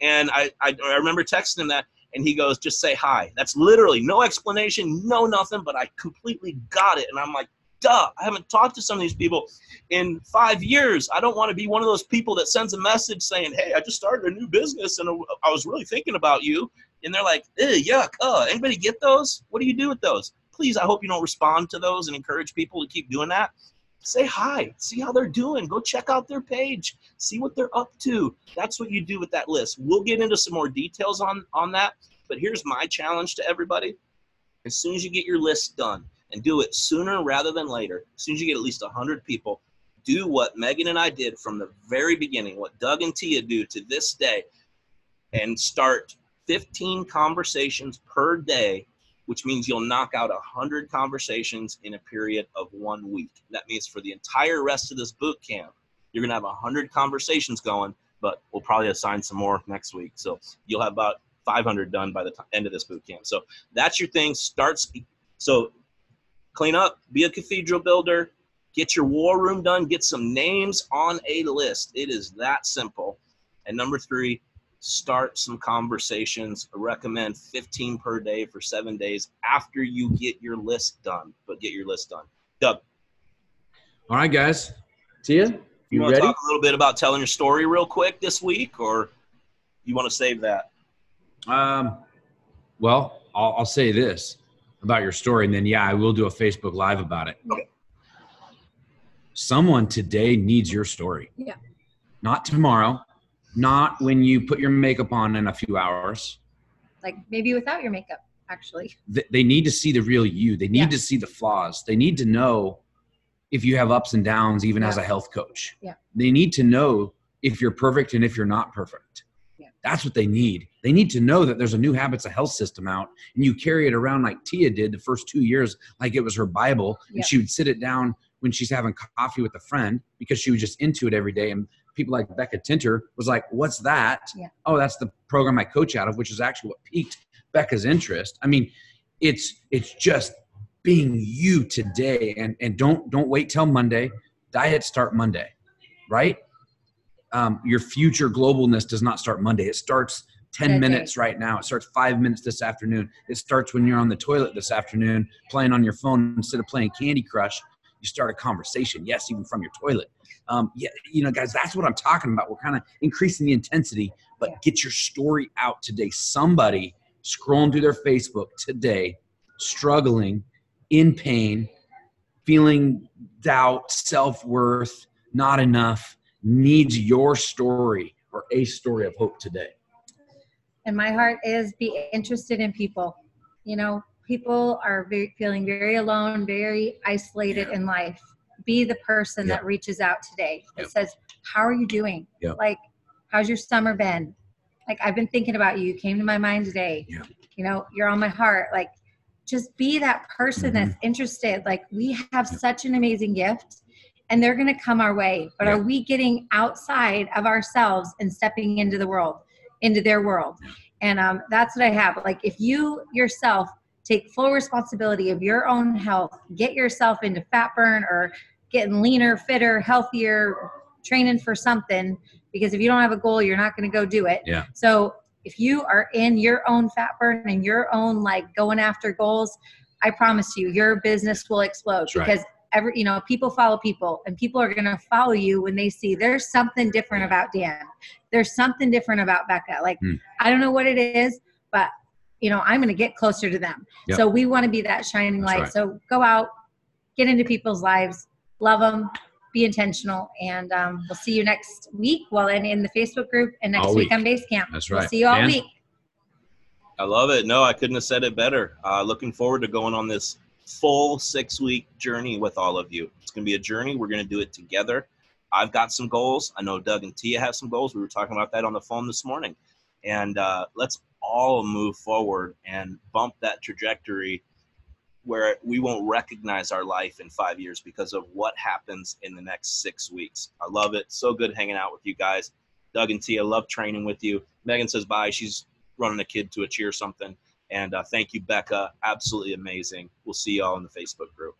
And I, I, I remember texting him that, and he goes, just say hi. That's literally no explanation, no nothing, but I completely got it. And I'm like, duh, I haven't talked to some of these people in five years. I don't want to be one of those people that sends a message saying, hey, I just started a new business and I was really thinking about you. And they're like, yuck, uh, anybody get those? What do you do with those? Please, I hope you don't respond to those and encourage people to keep doing that. Say hi, see how they're doing. Go check out their page, see what they're up to. That's what you do with that list. We'll get into some more details on, on that. But here's my challenge to everybody. As soon as you get your list done, and do it sooner rather than later. As soon as you get at least 100 people, do what Megan and I did from the very beginning, what Doug and Tia do to this day, and start 15 conversations per day, which means you'll knock out 100 conversations in a period of one week. That means for the entire rest of this boot camp, you're going to have 100 conversations going, but we'll probably assign some more next week. So you'll have about 500 done by the end of this boot camp. So that's your thing. Starts. So clean up, be a cathedral builder, get your war room done, get some names on a list. It is that simple. And number three, start some conversations. I recommend 15 per day for seven days after you get your list done. But get your list done. Doug. All right, guys. Tia, you, you want to talk a little bit about telling your story real quick this week, or you want to save that? Um, well, I'll, I'll say this about your story, and then yeah, I will do a Facebook Live about it. Okay. Someone today needs your story. Yeah. Not tomorrow, not when you put your makeup on in a few hours. Like maybe without your makeup, actually. They need to see the real you. They need Yeah. to see the flaws. They need to know if you have ups and downs, even as a health coach. Yeah. They need to know if you're perfect and if you're not perfect. Yeah. That's what they need. They need to know that there's a new habits of health system out and you carry it around like Tia did the first two years, like it was her Bible. Yeah. And she would sit it down when she's having coffee with a friend because she was just into it every day. And people like Becca Tinter was like, What's that? Yeah. Oh, that's the program I coach out of, which is actually what piqued Becca's interest. I mean, it's it's just being you today and and don't don't wait till Monday. Diets start Monday, right? Um, your future globalness does not start Monday. It starts 10 That day. minutes right now. It starts five minutes this afternoon. It starts when you're on the toilet this afternoon playing on your phone instead of playing Candy Crush. You start a conversation. Yes, even from your toilet. Um, yeah, you know, guys, that's what I'm talking about. We're kind of increasing the intensity, but get your story out today. Somebody scrolling through their Facebook today, struggling, in pain, feeling doubt, self worth, not enough, needs your story or a story of hope today. and my heart is be interested in people you know people are very, feeling very alone very isolated in life. Be the person Yeah. that reaches out today that Yep. says how are you doing? Like how's your summer been? Like i've been thinking about you. You came to my mind today. Yeah. you know you're on my heart. Like just be that person Mhm. that's interested. Like we have such an amazing gift and they're going to come our way. But Yeah. are we getting outside of ourselves and stepping into the world into their world? And um, that's what i have. Like if you yourself take full responsibility of your own health get yourself into fat burn or getting leaner fitter healthier training for something because if you don't have a goal you're not going to go do it Yeah. so if you are in your own fat burn and your own like going after goals i promise you your business will explode That's right. because every you know people follow people and people are going to follow you when they see there's something different Yeah. about dan there's something different about becca like Hmm. i don't know what it is but you know i'm going to get closer to them Yep. so we want to be that shining That's light right. so go out get into people's lives love them be intentional and um, we'll see you next week well and in the facebook group and next week week. on base camp That's we'll see you all Dan? week I love it. No, I couldn't have said it better. Uh, looking forward to going on this full six week journey with all of you. It's going to be a journey. We're going to do it together. I've got some goals. I know Doug and Tia have some goals. We were talking about that on the phone this morning. And uh, let's all move forward and bump that trajectory where we won't recognize our life in five years because of what happens in the next six weeks. I love it. So good hanging out with you guys. Doug and Tia, love training with you. Megan says bye. She's running a kid to a cheer something. And uh, thank you, Becca. Absolutely amazing. We'll see y'all in the Facebook group.